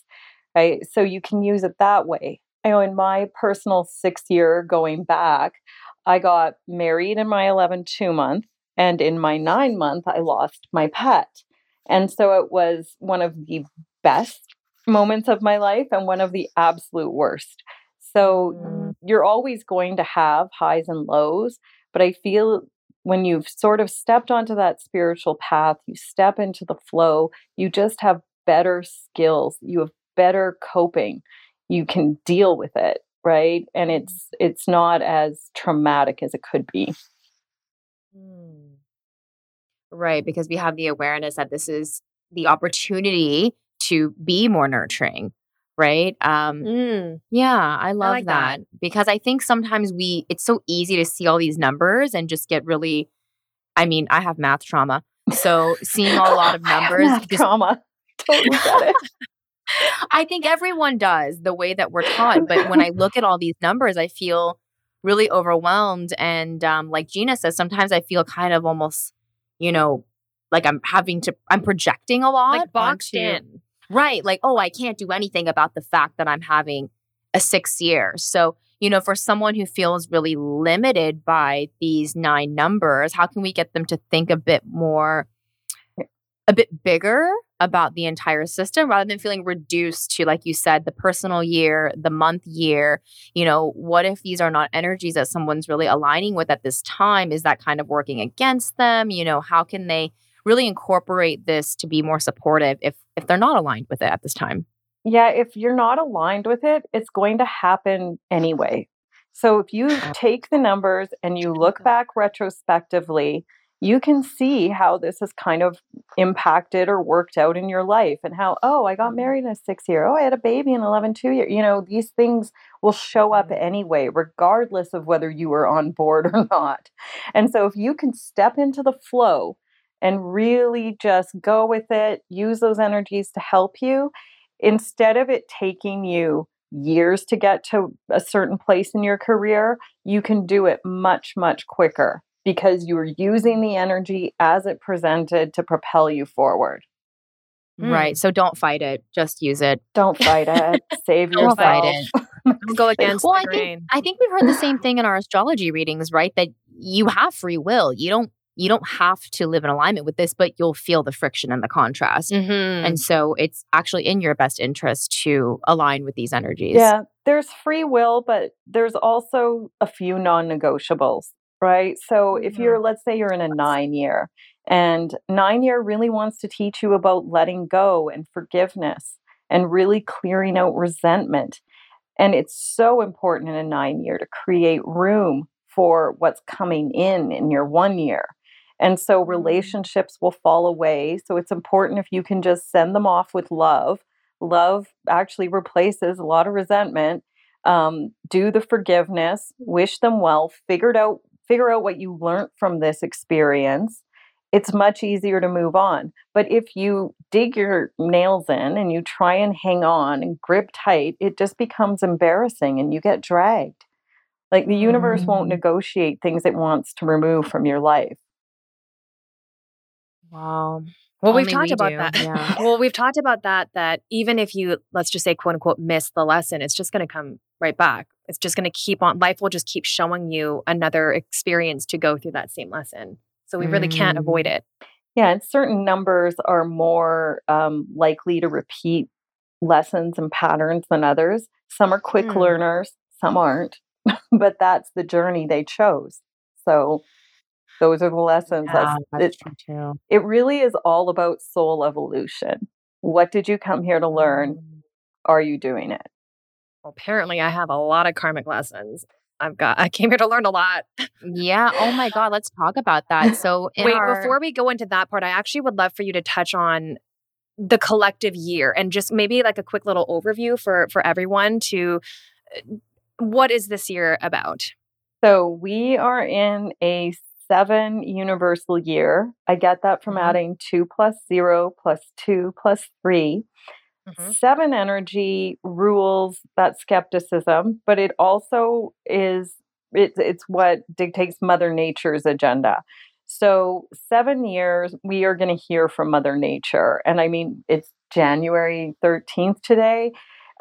right? So you can use it that way. I know in my personal six year going back, I got married in my 11 2 month, and in my nine month, I lost my pet. And so it was one of the best moments of my life and one of the absolute worst. So Mm. you're always going to have highs and lows, but I feel when you've sort of stepped onto that spiritual path, you step into the flow, you just have better skills, you have better coping. You can deal with it, right? And it's it's not as traumatic as it could be. Mm. Right, because we have the awareness that this is the opportunity to be more nurturing, right? Um, Mm. yeah, I love like that. that. because I think sometimes we it's so easy to see all these numbers and just get really I mean, I have math trauma. So seeing a lot of I numbers math just- trauma. Totally get it. I think everyone does the way that we're taught. But when I look at all these numbers, I feel really overwhelmed. And um, like Gina says, sometimes I feel kind of almost, you know, like I'm having to, I'm projecting a lot. Like boxed onto- in. Right. Like, oh, I can't do anything about the fact that I'm having a six year. So, you know, for someone who feels really limited by these nine numbers, how can we get them to think a bit more, a bit bigger about the entire system rather than feeling reduced to, like you said, the personal year, the month year? You know, what if these are not energies that someone's really aligning with at this time? Is that kind of working against them? You know, how can they really incorporate this to be more supportive if if they're not aligned with it at this time? Yeah, if you're not aligned with it, it's going to happen anyway. So if you take the numbers and you look back retrospectively, you can see how this has kind of impacted or worked out in your life and how, oh, I got mm-hmm. married in a six year. Oh, I had a baby in 11, two year. You know, these things will show up mm-hmm. anyway, regardless of whether you were on board or not. And so if you can step into the flow and really just go with it, use those energies to help you, instead of it taking you years to get to a certain place in your career, you can do it much, much quicker because you are using the energy as it presented to propel you forward. Mm. Right. So don't fight it. Just use it. Don't fight it. Save Don't yourself. fight it. Don't go against Well, the I think. I think we've heard the same thing in our astrology readings, right? That you have free will. You don't you don't have to live in alignment with this, but you'll feel the friction and the contrast. Mhm. And so it's actually in your best interest to align with these energies. Yeah, there's free will, but there's also a few non negotiables. right? So if Mm-hmm. you're, let's say you're in a nine year, and nine year really wants to teach you about letting go and forgiveness and really clearing out resentment. And it's so important in a nine year to create room for what's coming in in your one year. And so relationships will fall away. So it's important if you can just send them off with love. Love actually replaces a lot of resentment. Um, do the forgiveness, wish them well, figured out, figure out what you learned from this experience. It's much easier to move on. But if you dig your nails in and you try and hang on and grip tight, it just becomes embarrassing and you get dragged. Like the universe won't Mm. negotiate things it wants to remove from your life. Wow. Well, we've talked we about do, that. yeah. well, we've talked about that, that even if you, let's just say, quote unquote, miss the lesson, it's just going to come right back. It's just going to keep on, life will just keep showing you another experience to go through that same lesson. So we really can't Mm. avoid it. Yeah, and certain numbers are more um, likely to repeat lessons and patterns than others. Some are quick Hmm. learners, some aren't, but that's the journey they chose. So those are the lessons. Yeah, that's, that's it, it really is all about soul evolution. What did you come here to learn? Mm. Are you doing it? Well, apparently, I have a lot of karmic lessons. I've got, I came here to learn a lot. Yeah. Oh my God. Let's talk about that. So, in Wait, our- before we go into that part, I actually would love for you to touch on the collective year and just maybe like a quick little overview for for everyone to uh, what is this year about? So we are in a seven universal year. I get that from Mhm. adding two plus zero plus two plus 3 Mhm. Seven energy rules that skepticism, but it also is it, it's what dictates Mother Nature's agenda. So seven years, we are going to hear from Mother Nature, and I mean it's January thirteenth today.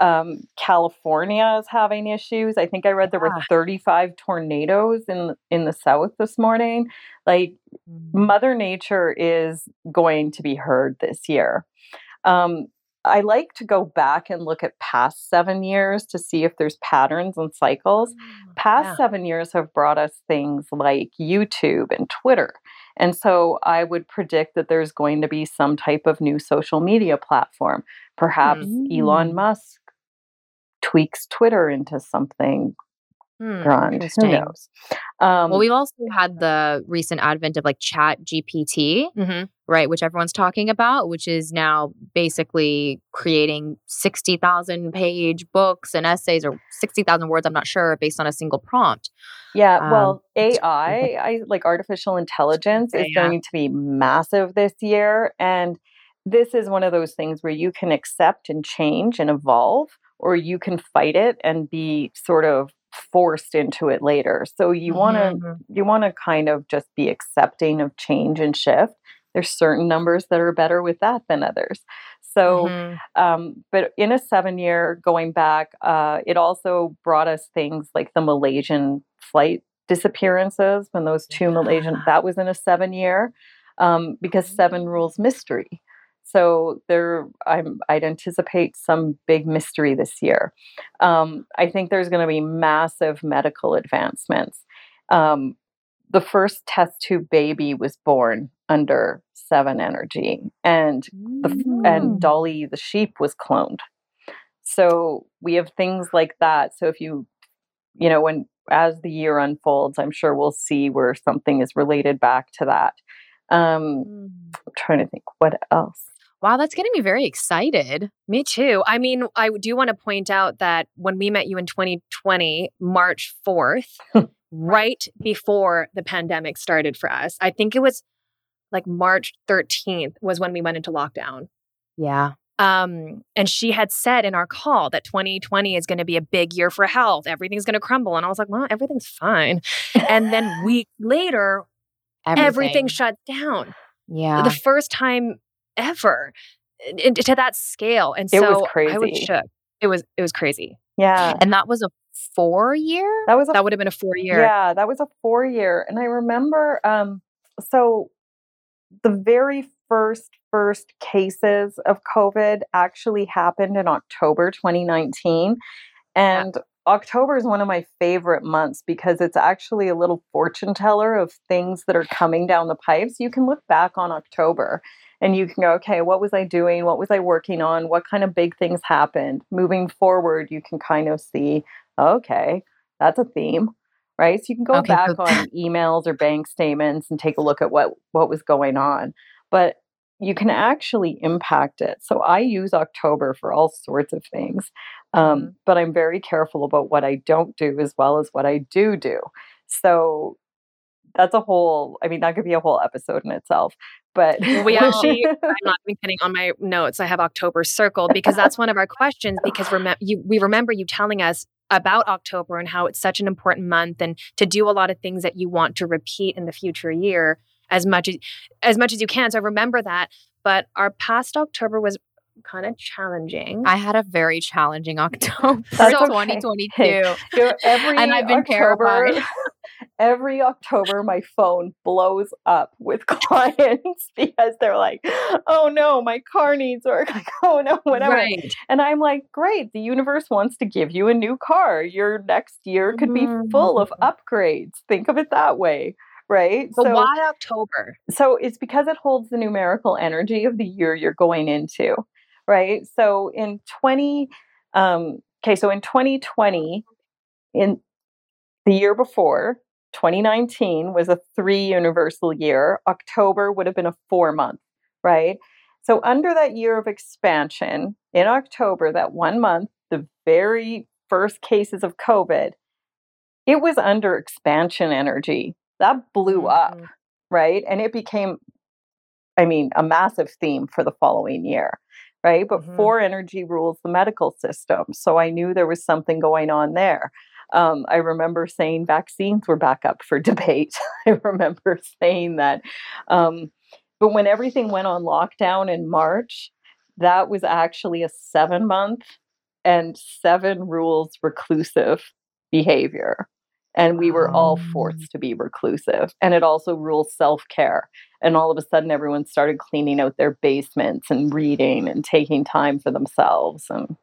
Um, California is having issues. I think I read there were 35 tornadoes in in the south this morning. Like Mother Nature is going to be heard this year. Um, I like to go back and look at past seven years to see if there's patterns and cycles. Past Yeah. seven years have brought us things like YouTube and Twitter. And so I would predict that there's going to be some type of new social media platform. Perhaps Elon Mm. Musk tweaks Twitter into something Hmm. grand. Who knows? Um, well, we've also had the recent advent of like Chat GPT, Mhm. right? Which everyone's talking about, which is now basically creating 60,000 page books and essays or 60,000 words, I'm not sure, based on a single prompt. Yeah, Um, well, AI, I like artificial intelligence is Yeah. going to be massive this year and this is one of those things where you can accept and change and evolve or you can fight it and be sort of forced into it later. So you want to Mhm. you want to kind of just be accepting of change and shift. There's certain numbers that are better with that than others. So Mhm. um, but in a seven year going back, uh, it also brought us things like the Malaysian flight disappearances when those two Malaysian, that was in a seven year um, because seven rules mystery. So there, I'm, I'd anticipate some big mystery this year. Um, I think there's going to be massive medical advancements. Um, the first test tube baby was born under seven energy, and the Mm. and Dolly the sheep was cloned. So we have things like that. So if you, you know, when as the year unfolds, I'm sure we'll see where something is related back to that. Um, Mm. I'm trying to think what else. Wow, that's getting me very excited. Me too. I mean, I do want to point out that when we met you in 2020, March 4th, right before the pandemic started for us, I think it was like March 13th was when we went into lockdown. Yeah. Um, and she had said in our call that 2020 is going to be a big year for health. Everything's going to crumble. And I was like, well, everything's fine. and then week later, everything, shut down. Yeah. The first time ever and to that scale. And It so was I was shook. It was it was crazy. Yeah, and that was a four year? that was a That would have been a four year. Yeah, that was a four year. And I remember um so the very first first cases of COVID actually happened in October 2019. And October is one of my favorite months because it's actually a little fortune teller of things that are coming down the pipes. You can look back on October and you can go, okay, what was I doing? What was I working on? What kind of big things happened? Moving forward, you can kind of see, okay, that's a theme, right? So you can go okay, back on emails or bank statements and take a look at what what was going on. But you can actually impact it. So I use October for all sorts of things, um, mm-hmm. but I'm very careful about what I don't do as well as what I do do. So that's a whole, I mean, that could be a whole episode in itself. But we actually, I'm not even kidding on my notes. I have October circled because that's one of our questions. Because rem- you, we remember you telling us about October and how it's such an important month and to do a lot of things that you want to repeat in the future year as much as as much as you can. So remember that. But our past October was kind of challenging. I had a very challenging October. That's so 2022. Hey, every and I've been October, terrified. every October my phone blows up with clients because they're like, oh no, my car needs work. Like, oh no, whatever. Right. And I'm like, great, the universe wants to give you a new car. Your next year could be full of mm-hmm. upgrades. Think of it that way right? But so, why October? So it's because it holds the numerical energy of the year you're going into, right? So in 20, um, okay, so in 2020, in the year before, 2019 was a three universal year. October would have been a four month, right? So under that year of expansion, in October, that one month, the very first cases of COVID, it was under expansion energy that blew up, mm-hmm. right? And it became, I mean, a massive theme for the following year, right? But mm-hmm. four energy rules the medical system. So I knew there was something going on there. Um, I remember saying vaccines were back up for debate. I remember saying that. Um, but when everything went on lockdown in March, that was actually a seven month and seven rules reclusive behavior and we were all oh. forced to be reclusive and it also rules self-care and all of a sudden everyone started cleaning out their basements and reading and taking time for themselves and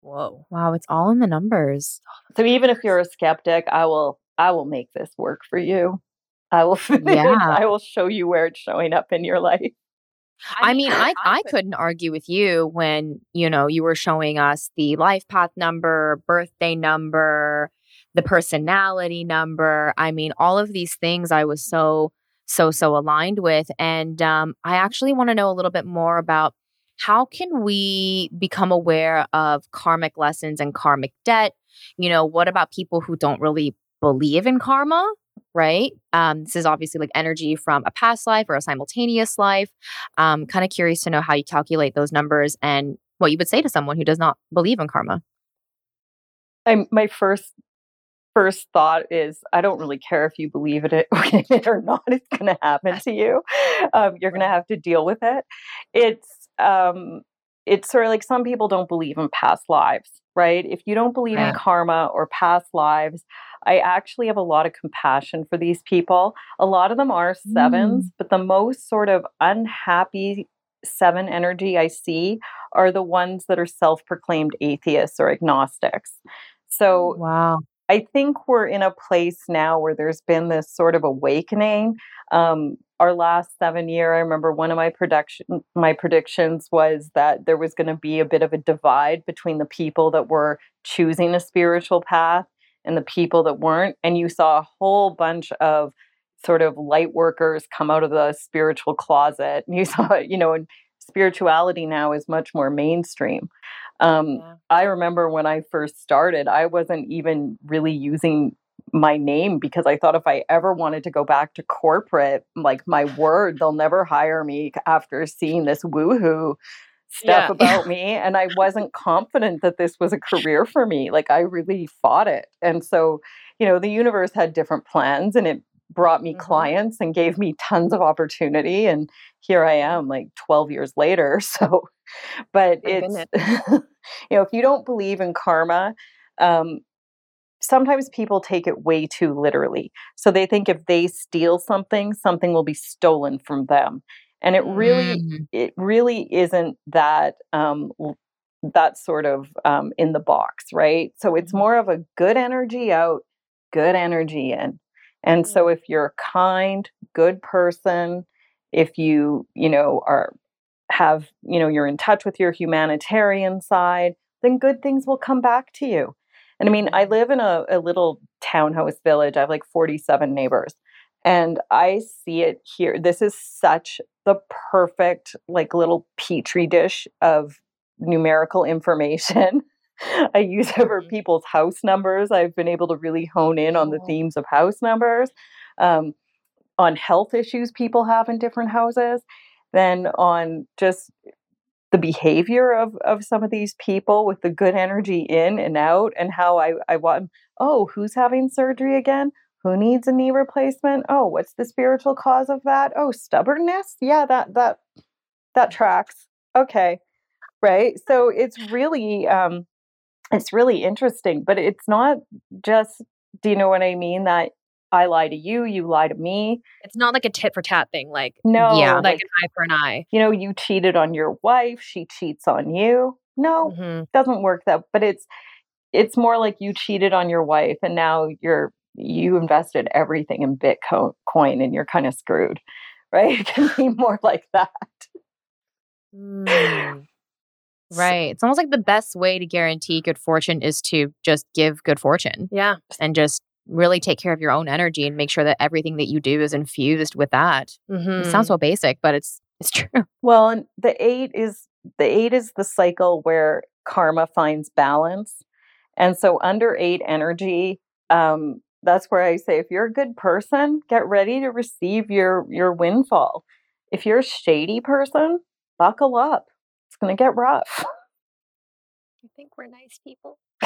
whoa wow it's all in the numbers so even if you're a skeptic i will i will make this work for you i will yeah. i will show you where it's showing up in your life I mean, I, I couldn't argue with you when, you know, you were showing us the life path number, birthday number, the personality number. I mean, all of these things I was so, so, so aligned with. And um, I actually want to know a little bit more about how can we become aware of karmic lessons and karmic debt? You know, what about people who don't really believe in karma? Right. Um, this is obviously like energy from a past life or a simultaneous life. Um, kind of curious to know how you calculate those numbers and what you would say to someone who does not believe in karma. I'm my first first thought is I don't really care if you believe it or not. It's going to happen to you. Um, you're going to have to deal with it. It's um, it's sort of like some people don't believe in past lives, right? If you don't believe yeah. in karma or past lives, I actually have a lot of compassion for these people. A lot of them are sevens, mm. but the most sort of unhappy seven energy I see are the ones that are self proclaimed atheists or agnostics. So, wow. I think we're in a place now where there's been this sort of awakening. Um, our last seven year, I remember one of my production my predictions was that there was going to be a bit of a divide between the people that were choosing a spiritual path and the people that weren't. And you saw a whole bunch of sort of light workers come out of the spiritual closet. And you saw, you know, and spirituality now is much more mainstream. Um, yeah. I remember when I first started, I wasn't even really using my name because I thought if I ever wanted to go back to corporate, like my word, they'll never hire me after seeing this woohoo stuff yeah. about me. And I wasn't confident that this was a career for me. Like I really fought it. And so, you know, the universe had different plans and it brought me mm-hmm. clients and gave me tons of opportunity. And here I am, like 12 years later. So, but it's, you know, if you don't believe in karma, um, sometimes people take it way too literally. So they think if they steal something, something will be stolen from them. And it really, mm. it really isn't that um, that's sort of um, in the box, right? So it's Mm-hmm. more of a good energy out, good energy in. And so mm-hmm. if you're a kind, good person, if you, you know, are have, you know, you're in touch with your humanitarian side, then good things will come back to you. And I mean, I mm-hmm. live in a, a little townhouse village. I have like 47 neighbors. And I see it here. This is such the perfect, like, little petri dish of numerical information. I use Mhm. people's house numbers. I've been able to really hone in on the Oh. themes of house numbers, um, on health issues people have in different houses, then on just the behavior of, of some of these people with the good energy in and out, and how I, I want, oh, who's having surgery again? Who needs a knee replacement? Oh, what's the spiritual cause of that? Oh, stubbornness? Yeah, that that that tracks. Okay right so it's really um it's really interesting but it's not just do you know what i mean that i lie to you you lie to me It's not like a tit for tat thing, like no Yeah. like like an eye for an eye. you know you cheated on your wife she cheats on you no Mhm. doesn't work that but it's it's more like you cheated on your wife and now you're you invested everything in bitcoin and you're kind of screwed right it can be more like that Mm. Right. It's almost like the best way to guarantee good fortune is to just give good fortune Yeah. and just really take care of your own energy and make sure that everything that you do is infused with that. Mhm. It sounds so basic, but it's it's true. Well, and the eight is the eight is the cycle where karma finds balance. And so under eight energy, um, that's where I say if you're a good person, get ready to receive your your windfall. If you're a shady person, buckle up. It's gonna get rough. I think we're nice people.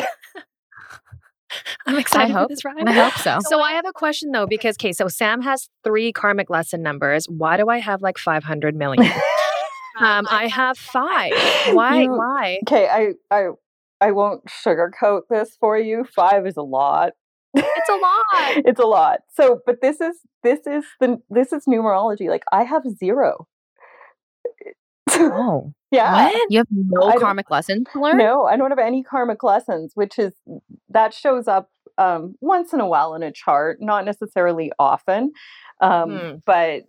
I'm excited hope- for this ride. I hope so. So I have a question though, because okay, so Sam has three karmic lesson numbers. Why do I have like 500 million? um, I have five. Why? You- Why? Okay, I I I won't sugarcoat this for you. Five is a lot. It's a lot. it's a lot. So, but this is this is the this is numerology. Like I have zero. Oh. yeah. What? You have no karmic lessons to learn? No, I don't have any karmic lessons, which is that shows up um, once in a while in a chart, not necessarily often, um, Hmm. but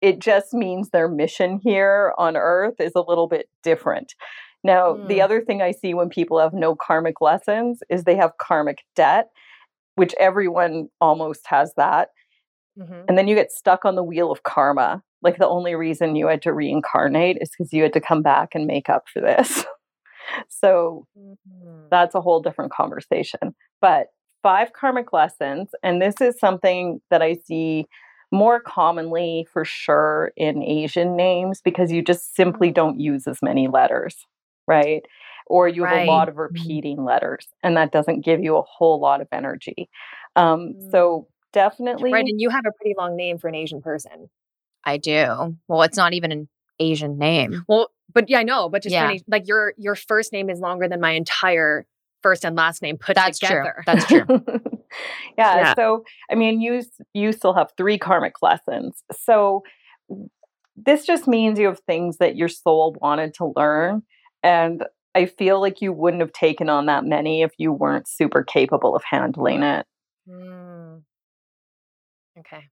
it just means their mission here on Earth is a little bit different. Now, the Hmm. other thing I see when people have no karmic lessons is they have karmic debt, which everyone almost has that. Mhm. And then you get stuck on the wheel of karma. Like the only reason you had to reincarnate is because you had to come back and make up for this. so Mhm. that's a whole different conversation. But five karmic lessons, and this is something that I see more commonly for sure in Asian names because you just simply don't use as many letters, right? Or you have a lot of repeating letters, and that doesn't give you a whole lot of energy. Um, so definitely, Right, and you have a pretty long name for an Asian person. I do. Well, it's not even an Asian name. Well, but yeah, I know. But just Yeah. Asi- like your your first name is longer than my entire first and last name put That's true. together. That's true. yeah, Yeah. So, I mean, you you still have three karmic lessons. So, this just means you have things that your soul wanted to learn, and I feel like you wouldn't have taken on that many if you weren't super capable of handling it. Mm. Okay,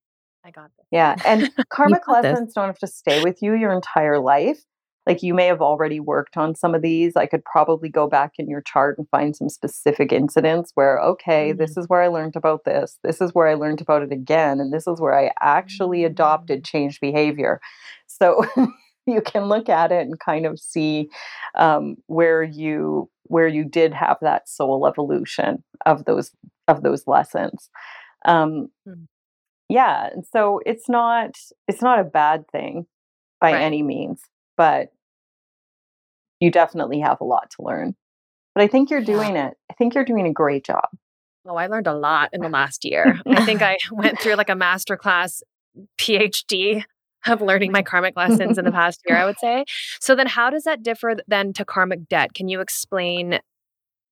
I got this. Yeah, and karmic got this. lessons don't have to stay with you your entire life. Like you may have already worked on some of these. I could probably go back in your chart and find some specific incidents where, okay, this is where I learned about this. This is where I learned about it again. And this is where I actually adopted changed behavior. So you can look at it and kind of see um, where you where you did have that soul evolution of those of those lessons. Um, Hmm. Yeah, so it's not it's not a bad thing by Right. any means, but you definitely have a lot to learn. But I think you're doing it. I think you're doing a great job. Oh, I learned a lot in the last year. I think I went through like a masterclass PhD of learning my karmic lessons in the past year, I would say. So then how does that differ then to karmic debt? Can you explain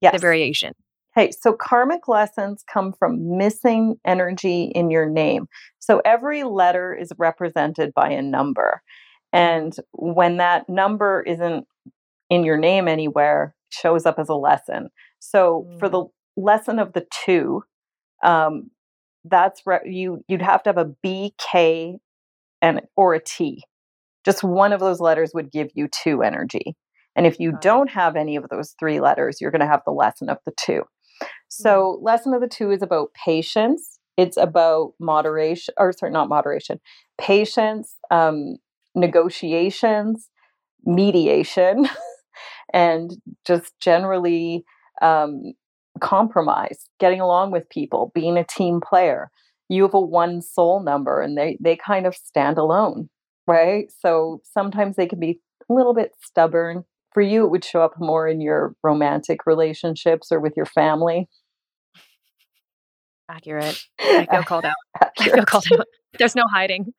Yes. the variation? Hey, so karmic lessons come from missing energy in your name. So every letter is represented by a number. And when that number isn't in your name anywhere shows up as a lesson. So mm. for the lesson of the two, um, that's re- you you'd have to have a B, K, and or a T. Just one of those letters would give you two energy. And if you don't have any of those three letters, you're going to have the lesson of the two. So, mm. lesson of the two is about patience. It's about moderation, or sorry, not moderation, patience, um, negotiations, mediation, and just generally um, compromise, getting along with people, being a team player. You have a one soul number and they, they kind of stand alone, right? So sometimes they can be a little bit stubborn. For you, it would show up more in your romantic relationships or with your family. Accurate. I feel called out. Accurate. I feel called out. There's no hiding.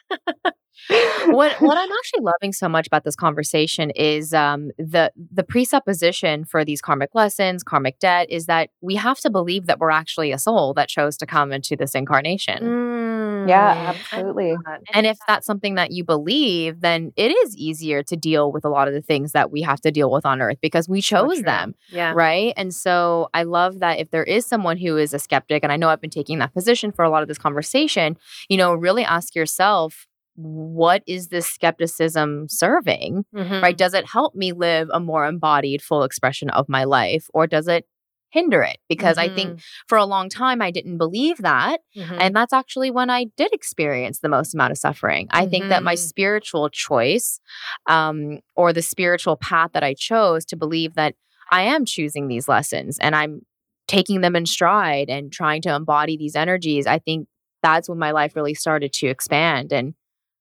what what I'm actually loving so much about this conversation is um, the the presupposition for these karmic lessons, karmic debt, is that we have to believe that we're actually a soul that chose to come into this incarnation. Mm, yeah, absolutely. And if that's something that you believe, then it is easier to deal with a lot of the things that we have to deal with on Earth because we chose so them. Yeah. Right. And so I love that if there is someone who is a skeptic, and I know I've been taking that position for a lot of this conversation, you know, really ask yourself what is this skepticism serving? Mm-hmm. Right? Does it help me live a more embodied, full expression of my life, or does it hinder it? Because mm-hmm. I think mm-hmm. for a long time I didn't believe that. Mm-hmm. And that's actually when I did experience the most amount of suffering. I think that my mm-hmm. spiritual choice um, or the spiritual path that I chose to believe that I am choosing these lessons and I'm taking them in stride and trying to embody these energies, I think that's when my life really started to expand and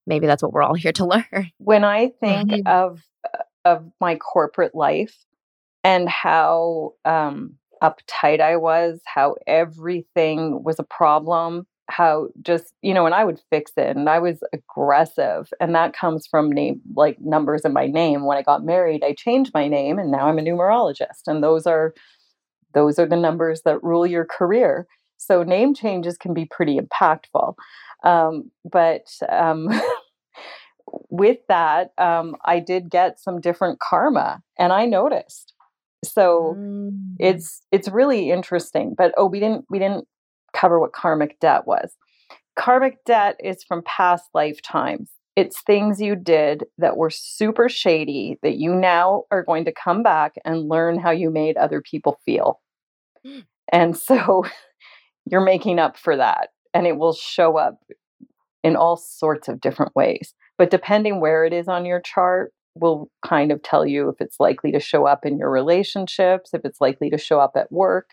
maybe that's what we're all here to learn. When I think mm-hmm. of uh, of my corporate life and how um, uptight I was, how everything was a problem, how just you know, and I would fix it, and I was aggressive, and that comes from name like numbers in my name. When I got married, I changed my name, and now I'm a numerologist, and those are those are the numbers that rule your career. So name changes can be pretty impactful. Um, but um, with that, um, I did get some different karma, and I noticed. So mm. it's it's really interesting. But oh, we didn't we didn't cover what karmic debt was. Karmic debt is from past lifetimes. It's things you did that were super shady that you now are going to come back and learn how you made other people feel. Mm. And so you're making up for that and it will show up in all sorts of different ways. But depending where it is on your chart, will kind of tell you if it's likely to show up in your relationships, if it's likely to show up at work,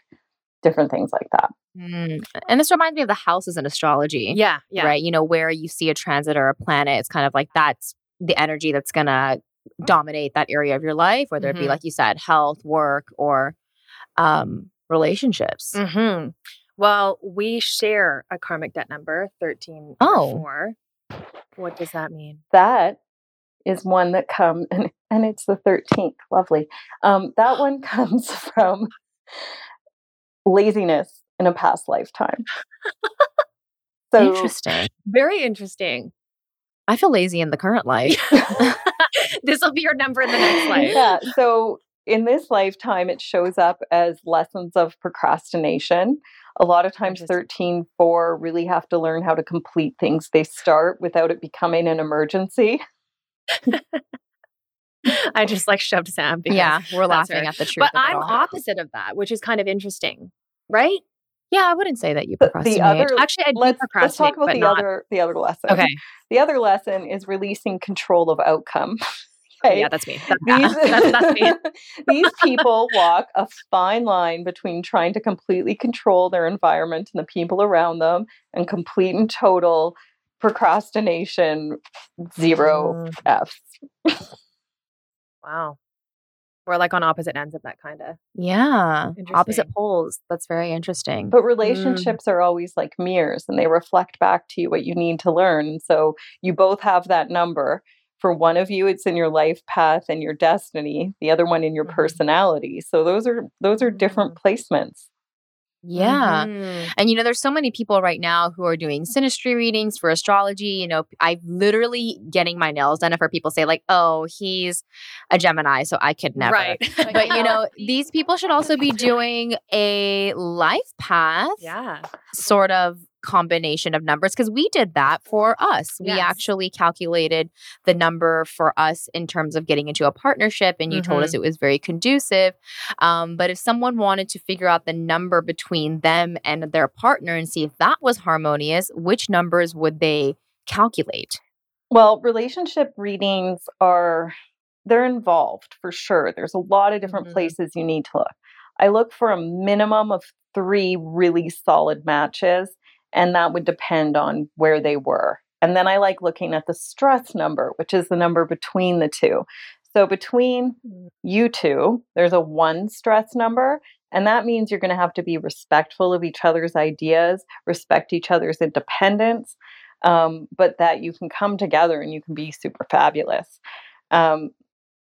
different things like that. Mm. And this reminds me of the houses in astrology. Yeah, yeah. Right. You know, where you see a transit or a planet, it's kind of like that's the energy that's going to dominate that area of your life, whether mm-hmm. it be, mm-hmm. like you said, health, work, or um, relationships. Mm-hmm. Well, we share a karmic debt number, 13 oh. 4. What does that mean? That is one that comes, and, and it's the 13th. Lovely. Um, that one comes from laziness in a past lifetime. So, interesting. Very interesting. I feel lazy in the current life. this will be your number in the next life. Yeah. So in this lifetime, it shows up as lessons of procrastination a lot of times 13 4 really have to learn how to complete things they start without it becoming an emergency i just like shoved sam yeah we're laughing her. at the truth but i'm opposite of that which is kind of interesting right yeah i wouldn't say that you procrastinate the other, actually i let's, let's talk about the not... other the other lesson okay the other lesson is releasing control of outcome Okay. Yeah, that's me. That's, these, that's, that's me. these people walk a fine line between trying to completely control their environment and the people around them and complete and total procrastination, zero mm. Fs. wow. We're like on opposite ends of that kind of. Yeah. Opposite poles. That's very interesting. But mm. relationships mm. are always like mirrors and they reflect back to you what you need to learn. So you both have that number for one of you it's in your life path and your destiny the other one in your mm-hmm. personality so those are those are different mm-hmm. placements Yeah. Mhm. And you know, there's so many people right now who are doing synastry readings for astrology. You know, I'm literally getting my nails done. If our people say, like, oh, he's a Gemini, so I could never. Right. But you know, these people should also be doing a life path yeah. Sort of combination of numbers because we did that for us. We Yes. actually calculated the number for us in terms of getting into a partnership, and you told us it was very conducive. Um, but if someone wanted to figure out the number between them and their partner and see if that was harmonious, which numbers would they calculate? Well, relationship readings are they're involved for sure. There's a lot of different Mhm. places you need to look. I look for a minimum of 3 really solid matches and that would depend on where they were. And then I like looking at the stress number, which is the number between the two. So between you two, there's a 1 stress number and that means you're going to have to be respectful of each other's ideas, respect each other's independence, um, but that you can come together and you can be super fabulous. Um,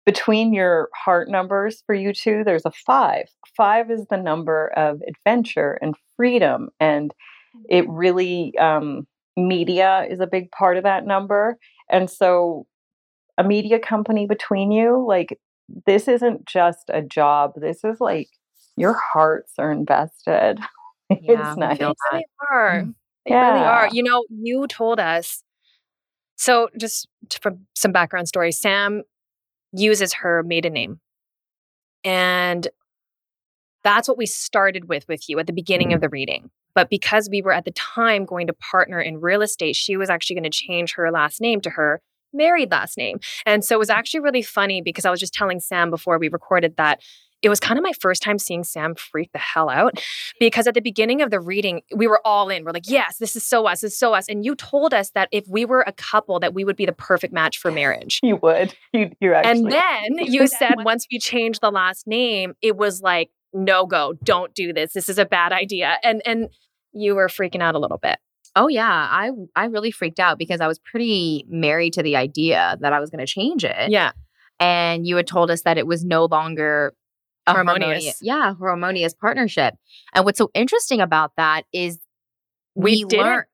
between your heart numbers for you two, there's a five. Five is the number of adventure and freedom, and it really, um, media is a big part of that number. And so, a media company between you, like, this isn't just a job, this is like your hearts are invested. Yeah, it's nice. They are. They really are. You know, you told us. So, just for some background story, Sam uses her maiden name. And that's what we started with with you at the beginning of the reading. But because we were at the time going to partner in real estate, she was actually going to change her last name to her married last name. And so it was actually really funny because I was just telling Sam before we recorded that it was kind of my first time seeing Sam freak the hell out because at the beginning of the reading, we were all in. We're like, yes, this is so us, this is so us. And you told us that if we were a couple, that we would be the perfect match for marriage. You would. You, you actually. And then you said once we changed the last name, it was like, no go, don't do this. This is a bad idea. And and you were freaking out a little bit. Oh yeah, I I really freaked out because I was pretty married to the idea that I was going to change it. Yeah. and you had told us that it was no longer a Harmonious. harmonious, yeah, harmonious partnership. And what's so interesting about that is We we, didn't learned,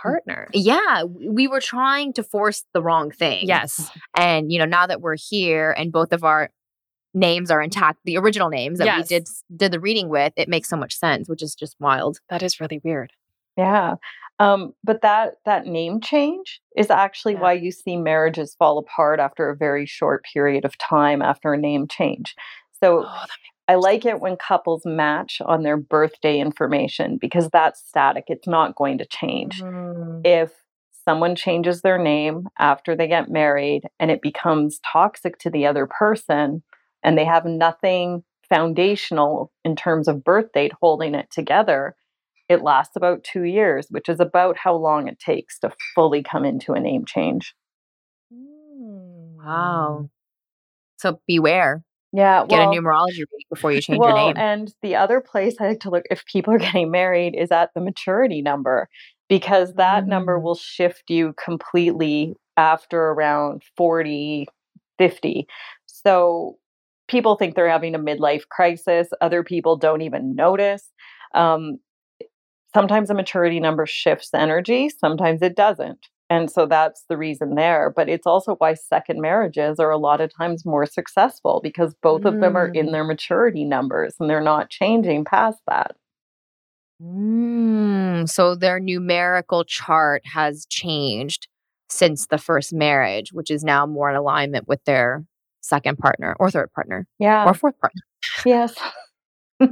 Partner. yeah, we we were trying to force the wrong thing. Yes. and you know now that we're here and both of our names are intact, the original names that Yes. we did did the reading with, it makes so much sense, which is just wild. That is really weird. Yeah. Um, but that that name change is actually Yeah. why you see marriages fall apart after a very short period of time after a name change. So Oh, I like it when couples match on their birthday information because that's static. It's not going to change. Mm. If someone changes their name after they get married and it becomes toxic to the other person and they have nothing foundational in terms of birth date holding it together, it lasts about two years, which is about how long it takes to fully come into a name change. Wow. So beware. Yeah. well, Get a numerology reading before you change well, your name. and the other place I like to look if people are getting married is at the maturity number because that number Mm. will shift you completely after around 40, 50. So people think they're having a midlife crisis. Other people don't even notice. Um, sometimes a maturity number shifts energy, sometimes it doesn't. And so that's the reason there. But it's also why second marriages are a lot of times more successful because both of them are in Mm. their maturity numbers and they're not changing past that. Mm, so their numerical chart has changed since the first marriage, which is now more in alignment with their second partner or third partner Yeah. or fourth partner. yes.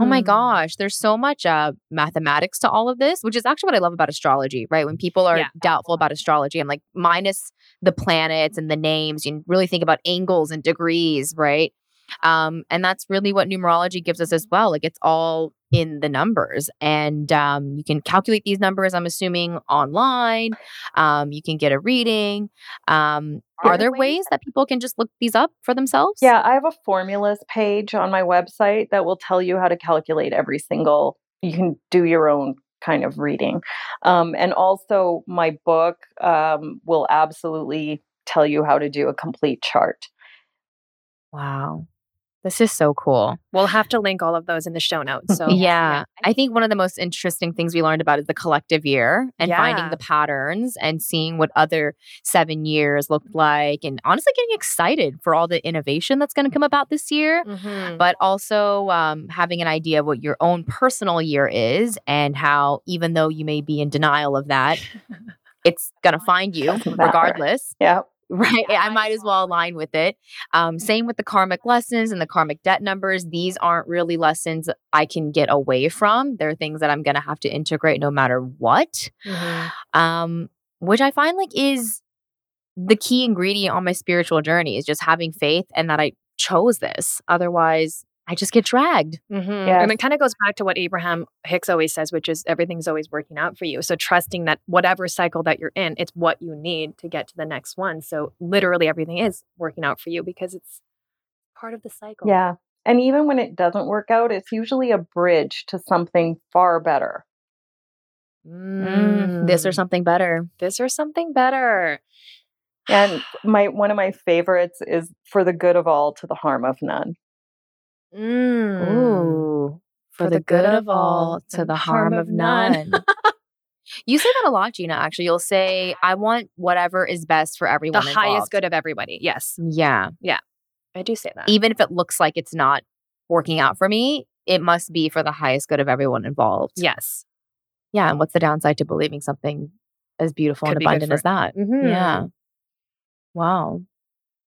Oh my Mm. gosh, there's so much uh, mathematics to all of this, which is actually what I love about astrology, right? When people are Yeah. doubtful about astrology, I'm like, minus the planets and the names, you really think about angles and degrees, right? Um, and that's really what numerology gives us as well. Like it's all in the numbers, and um, you can calculate these numbers. I'm assuming online. Um, you can get a reading. Um, are there ways that people can just look these up for themselves? Yeah, I have a formulas page on my website that will tell you how to calculate every single. You can do your own kind of reading. Um, and also, my book um, will absolutely tell you how to do a complete chart. Wow. This is so cool. We'll have to link all of those in the show notes. So yeah. I think one of the most interesting things we learned about is the collective year and finding the patterns and seeing what other seven years looked like and honestly getting excited for all the innovation that's going to come about this year. Mhm. But also um, having an idea of what your own personal year is and how, even though you may be in denial of that, it's going to find you regardless. Yeah. Right. I might as well align with it. Um, same with the karmic lessons and the karmic debt numbers. These aren't really lessons I can get away from. They're things that I'm going to have to integrate no matter what. Mhm. Um, which I find like is the key ingredient on my spiritual journey is just having faith and that I chose this. Otherwise, I just get dragged. Mhm. Yes. And it kind of goes back to what Abraham Hicks always says, which is everything's always working out for you. So trusting that whatever cycle that you're in, it's what you need to get to the next one. So literally everything is working out for you because it's part of the cycle. Yeah. And even when it doesn't work out, it's usually a bridge to something far better. Mm, this or Mm. something better. This or something better. And my one of my favorites is for the good of all to the harm of none. Mm. Ooh. For, the, good, of all to the harm of none. you say that a lot, Gina, actually. You'll say, I want whatever is best for everyone." The everyone. highest good of everybody. Yes. Yeah. Yeah. I do say that. Even if it looks like it's not working out for me, it must be for the highest good of everyone involved. yes. Yeah. And what's the downside to believing something as beautiful Could and abundant for- as that? Mhm. Yeah. Wow.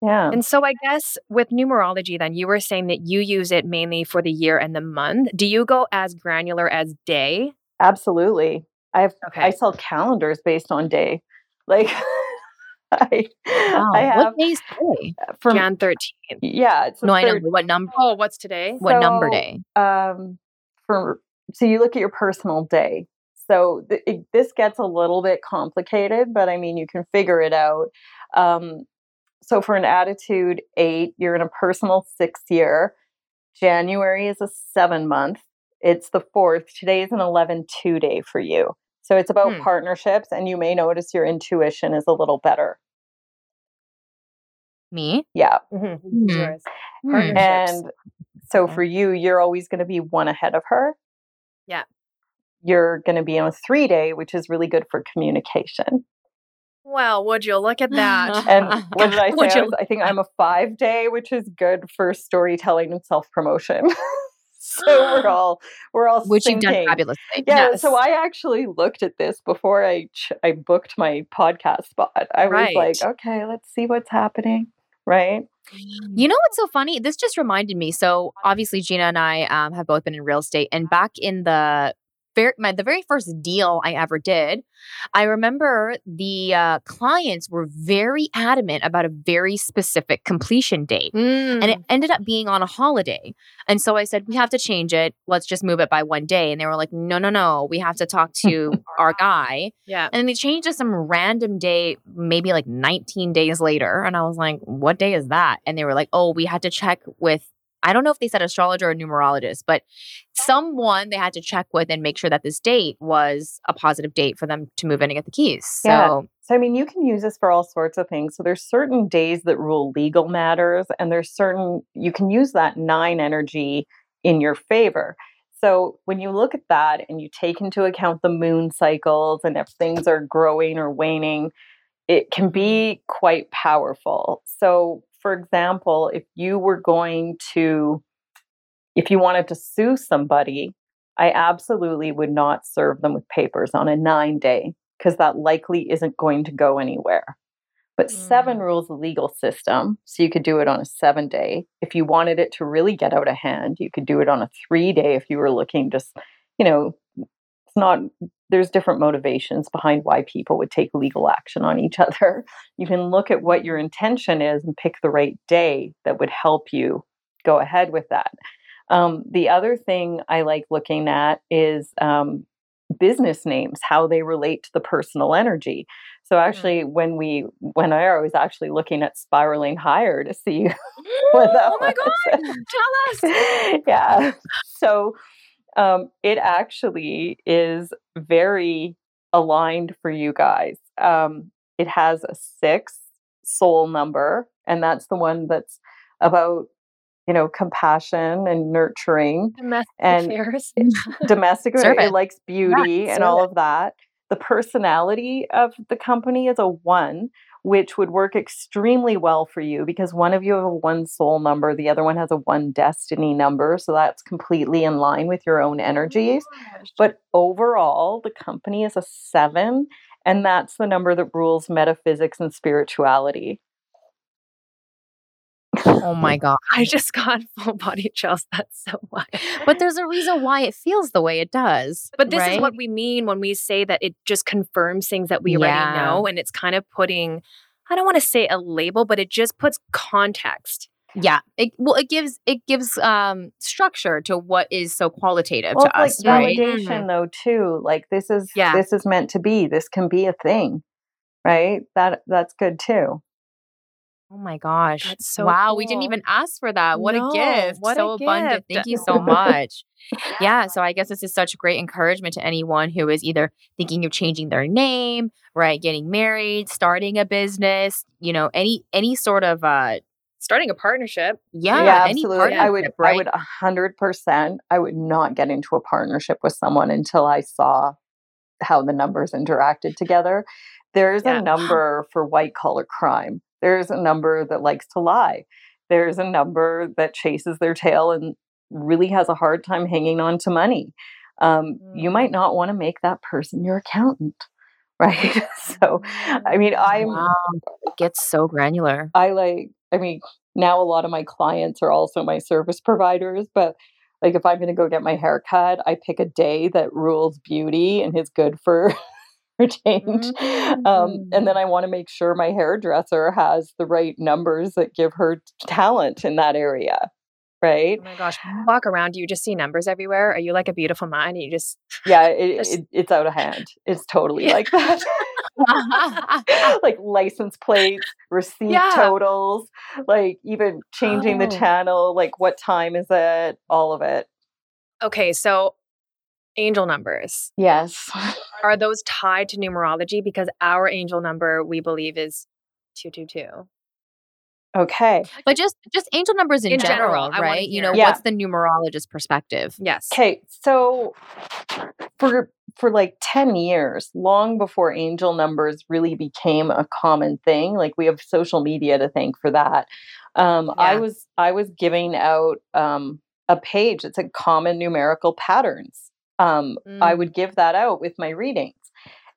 Yeah. And so I guess with numerology, then you were saying that you use it mainly for the year and the month. Do you go as granular as day? Absolutely. I have Okay. I sell calendars based on day. Like I, Wow. I have what day is today? from Jan 13th. yeah, No, I know. What number? Oh, what's today? What number day? um for so you look at your personal day so th- it, this gets a little bit complicated but i mean you can figure it out um so for an attitude eight you're in a personal sixth year january is a seven month it's the fourth today is an 11 2 day for you so it's about Hmm. partnerships and you may notice your intuition is a little better Me? yeah Mhm. Hmm. Yours. Hmm. Partnerships. And so Okay. for you, you're always going to be one ahead of her. Yeah. You're going to be on a three day, which is really good for communication. Well, would you look at that? And what did I say? I, you- was, I think I'm a five day, which is good for storytelling and self promotion. so we're all we're all Which you've done syncing. fabulously. Yeah, Yes. so I actually looked at this before I ch- I booked my podcast spot. I was Right. like, okay, let's see what's happening, right? You know what's so funny? This just reminded me. So obviously, Gina and I um, have both been in real estate, and back in the very my, the very first deal I ever did, I remember the uh, clients were very adamant about a very specific completion date. Mm. And it ended up being on a holiday. And so I said, we have to change it. Let's just move it by one day. And they were like, no, no, no. We have to talk to our guy. yeah. And they changed to some random day, maybe like 19 days later. And I was like, what day is that? And they were like, oh, we had to check with, I don't know if they said astrologer or numerologist, but someone they had to check with and make sure that this date was a positive date for them to move in and get the keys. So, Yeah. So I mean, you can use this for all sorts of things. So there's certain days that rule legal matters, and there's certain you can use that nine energy in your favor. So when you look at that and you take into account the moon cycles and if things are growing or waning, it can be quite powerful. So for example, if you were going to if you wanted to sue somebody, I absolutely would not serve them with papers on a 9 day because that likely isn't going to go anywhere. But seven Mm. rules the legal system, so you could do it on a seven day. If you wanted it to really get out of hand, you could do it on a three day if you were looking just, you know, it's not, there's different motivations behind why people would take legal action on each other. You can look at what your intention is and pick the right day that would help you go ahead with that. Um, the other thing I like looking at is um, business names, how they relate to the personal energy. So actually, when we when I was actually looking at spiraling higher to see what that oh my God. was. Tell us. yeah. So um, it actually is very aligned for you guys. Um, it has a six soul number, and that's the one that's about you know, compassion and nurturing. Domestic And affairs. Domestic, it likes beauty and all of that. The personality of the company is a one, which would work extremely well for you because one of you have a one soul number, the other one has a one destiny number. So that's completely in line with your own oh energies. But overall, the company is a seven, and that's the number that rules metaphysics and spirituality. Oh my god. I just got full body chills. That's so wild. But there's a reason why it feels the way it does. But this is what we mean when we say that it just confirms things that we Yeah. already know. And it's kind of putting, I don't want to say a label, but it just puts context. Yeah. It well it gives it gives um structure to what is so qualitative Well, to it's us, like right? validation though too. Like this is Yeah. this is meant to be. This can be a thing. Right? That that's good too. Oh my gosh. So wow, we didn't even ask for that. What No, a gift. what a so abundant. gift. Thank you so much. yeah, so I guess this is such great encouragement to anyone who is either thinking of changing their name, right, getting married, starting a business, you know, any any sort of uh Starting a partnership. yeah, any absolutely. I would partnership, I would a hundred percent I would not get into a partnership with someone until I saw how the numbers interacted together. There's Yeah. a number for white collar crime. There's a number that likes to lie. There's a number that chases their tail and really has a hard time hanging on to money. Um, You Mm. might not want to make that person your accountant, right? so, I mean, I'm wow. It gets so granular. I like, I mean, now a lot of my clients are also my service providers, but like if I'm going to go get my hair cut, I pick a day that rules beauty and is good for change. Um, and then I want to make sure my hairdresser has the right numbers that give her talent in that area. Right. Oh my gosh. Walk around, you just see numbers everywhere? Are you like a beautiful mind? And you just, Yeah, it, Just- it, it's out of hand. It's totally Yeah. like that. like license plates, receipt Yeah. totals, like even changing the Oh. channel, like what time is it, all of it. okay, so angel numbers. Yes. Are those tied to numerology? Because our angel number, we believe, is 222. Okay. but just just angel numbers in, In general, general, right? You know. Yeah. what's the numerologist perspective? Yes. Okay. So for for like 10 years, long before angel numbers really became a common thing, like we have social media to thank for that. Um, I was I was giving out um, a page that said common numerical patterns. Um, I Mm. would give that out with my readings.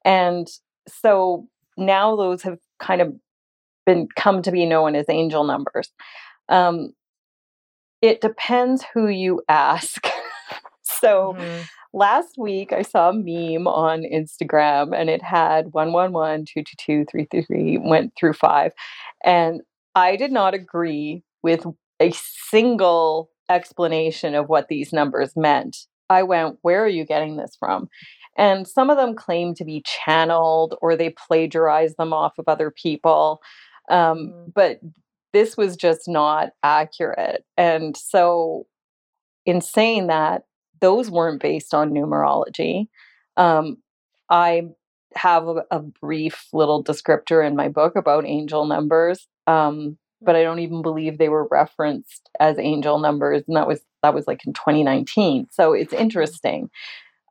And so now those have kind of been come to be known as angel numbers. Um, it depends who you ask. so Mhm. last week I saw a meme on Instagram and it had 111, 222, 333, went through five. And I did not agree with a single explanation of what these numbers meant. I went, Where are you getting this from? And some of them claim to be channeled or they plagiarize them off of other people. Um, Mhm. But this was just not accurate. And so, in saying that, those weren't based on numerology. Um, I have a, a brief little descriptor in my book about angel numbers, um, but I don't even believe they were referenced as angel numbers, and that was that was like in 2019. So it's interesting.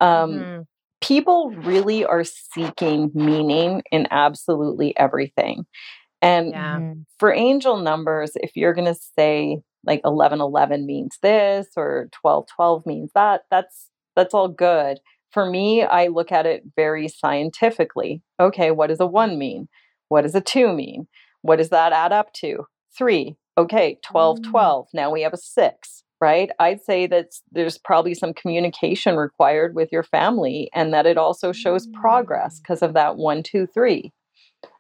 Um, Mhm. People really are seeking meaning in absolutely everything, and Yeah. Mhm. for angel numbers, if you're going to say like 1111 means this or 1212 means that, that's that's all good. For me, I look at it very scientifically. Okay, what does a 1 mean? What does a 2 mean? What does that add up to? 3. Okay, 12 mm. 12. Now we have a 6, right? I'd say that there's probably some communication required with your family and that it also shows progress mm. because of that one, two, three.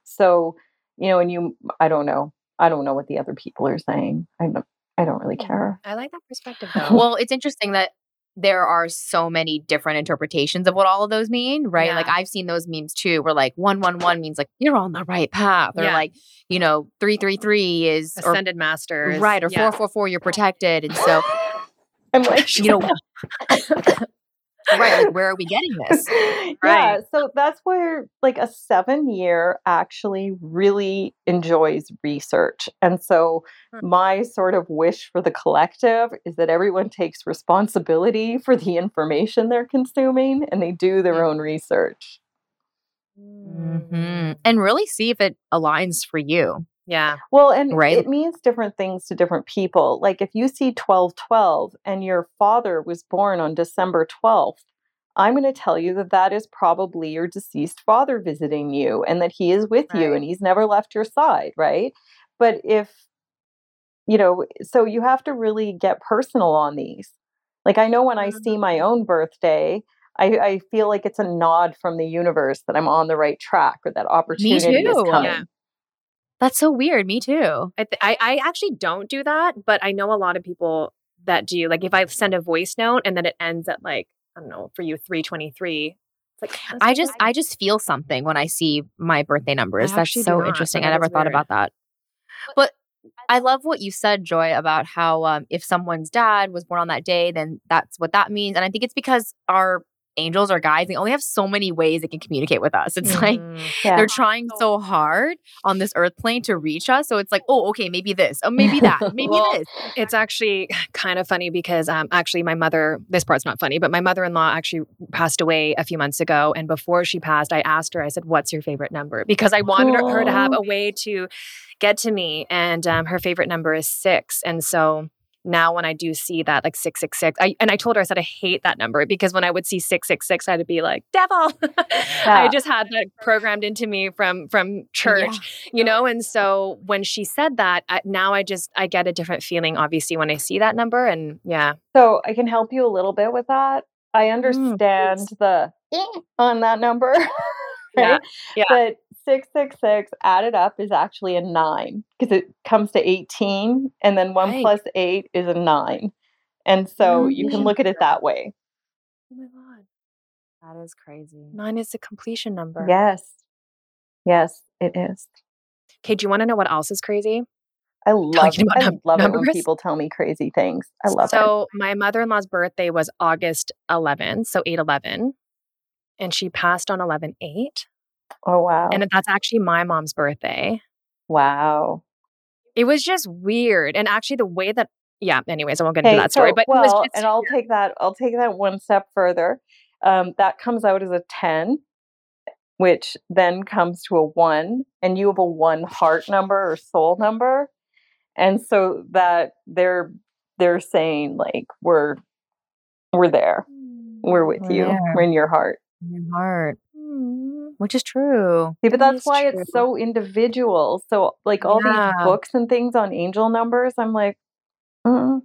So, you know, and you, I don't know. I don't know what the other people are saying. I don't, I don't really mm, care. I like that perspective though. Well, it's interesting that there are so many different interpretations of what all of those mean, right? Like I've seen those memes too, where like one one one means like you're on the right path, or Yeah. like you know three three three is or Ascended masters. right, or yeah. four four four you're protected, and so I'm like, you know right. Like, where are we getting this? yeah. So that's where, like, a seven year actually really enjoys research. And so, Hmm. my sort of wish for the collective is that everyone takes responsibility for the information they're consuming and they do their own research. hmm And really see if it aligns for you. Yeah. Well, and Right. it means different things to different people. Like if you see 1212 and your father was born on December 12th, I'm going to tell you that that is probably your deceased father visiting you and that he is with you and he's never left your side, right? But if, you know, so you have to really get personal on these. Like I know when I see Mm-hmm. my own birthday, I, I feel like it's a nod from the universe that I'm on the right track or that opportunity is coming. Yeah. That's so weird. Me too. I, th- I I actually don't do that, but I know a lot of people that do. Like if I send a voice note and then it ends at like I don't know for you three twenty three. Like I just weird. I just feel something when I see my birthday numbers. That's so interesting. I never is thought weird. about that. But I love what you said, Joy, about how um, if someone's dad was born on that day, then that's what that means. And I think it's because our angels or guides, they only have so many ways they can communicate with us. It's like Mhm. Yeah. they're trying so hard on this earth plane to reach us. So it's like, oh, okay, maybe this, oh, maybe that, maybe Well, this. It's actually kind of funny because um, actually my mother, this part's not funny, but my mother in law actually passed away a few months ago. And before she passed, I asked her, I said, What's your favorite number? Because I wanted her- her to have a way to get to me. And um, her favorite number is six. And so now when I do see that, like 666, I, and I told her, I said, I hate that number because when I would see 666, I'd be like, devil. Yeah. I just had that programmed into me from from church you know and so when she said that I, now i just i get a different feeling obviously when i see that number and yeah So I can help you a little bit with that. I Mm, understand the "eh" on that number, Yeah, yeah. But 666 added up is actually a nine because it comes to 18, and then one Right. plus eight is a nine. And so you can look at it that way. oh my god That is crazy. nine is the completion number Yes. Yes, it is. okay do you want to know what else is crazy I love, Talking about I num- love it when people tell me crazy things. I love it. so my mother-in-law's birthday was august 11 so 8-11 and she passed on 11-8 Oh, wow. and that's actually my mom's birthday wow. it was just weird and actually the way that yeah anyways i won't get into Hey, that story so- but it well, was just and I'll take that. I'll take that one step further. Um, that comes out as a ten, which then comes to a one, and you have a one heart number or soul number, and so that they're they're saying like we're we're there, we're with We're you, there. we're in your heart. In your heart, which is true. See, but That that's why true. it's so individual. So, like all Yeah. these books and things on angel numbers, I'm like, mm,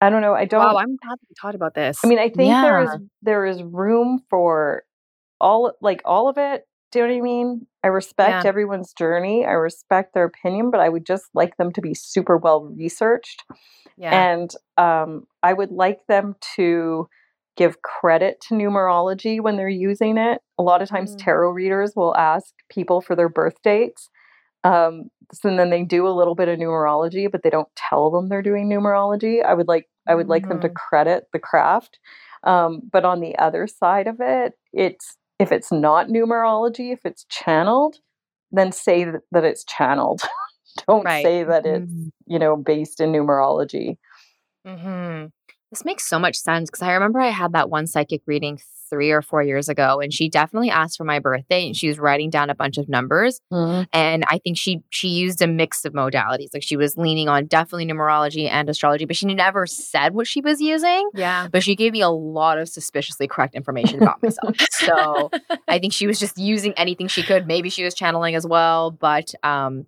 I don't know. I don't. wow i'm glad we talked about this I mean, I think there is there is room for all like all of it. Do you know what I mean? I respect Yeah. everyone's journey. I respect their opinion, but I would just like them to be super well researched. yeah And um, I would like them to give credit to numerology when they're using it. A lot of times, Mm. tarot readers will ask people for their birth dates. Um, so then they do a little bit of numerology, but they don't tell them they're doing numerology. I would like I would like them to credit the craft. Um, but on the other side of it, it's if it's not numerology, if it's channeled, then say that, that it's channeled. don't Right. say that it's Mm. you know based in numerology. hmm This makes so much sense because I remember I had that one psychic reading three or four years ago, and she definitely asked for my birthday, and she was writing down a bunch of numbers. And I think she she used a mix of modalities, like she was leaning on definitely numerology and astrology, but she never said what she was using. Yeah. But she gave me a lot of suspiciously correct information about myself. so I think she was just using anything she could. Maybe she was channeling as well. But um,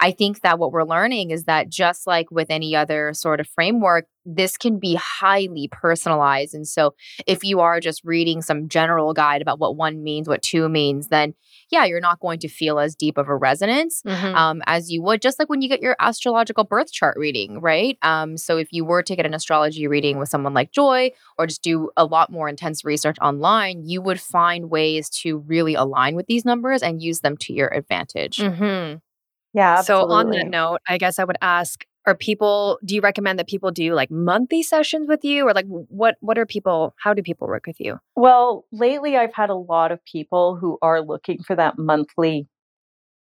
I think that what we're learning is that just like with any other sort of framework, this can be highly personalized. And so if you are just reading some general guide about what one means, what two means, then yeah, you're not going to feel as deep of a resonance Mhm. um, as you would, just like when you get your astrological birth chart reading, right? Um, so if you were to get an astrology reading with someone like Joy, or just do a lot more intense research online, you would find ways to really align with these numbers and use them to your advantage. Mhm. Yeah. So on that note, I guess I would ask are people do you recommend that people do like monthly sessions with you or like what what are people how do people work with you well lately i've had a lot of people who are looking for that monthly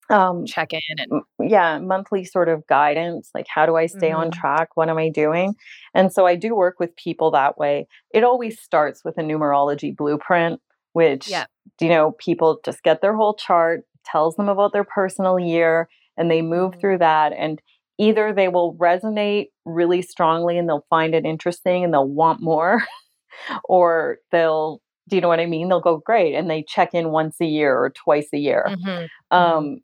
um check in and yeah monthly sort of guidance like how do i stay mm-hmm. on track what am i doing and so i do work with people that way it always starts with a numerology blueprint which yeah. you know people just get their whole chart tells them about their personal year and they move mm-hmm. through that and either they will resonate really strongly and they'll find it interesting and they'll want more or they'll do you know what i mean they'll go great and they check in once a year or twice a year mm-hmm. mm-hmm. um,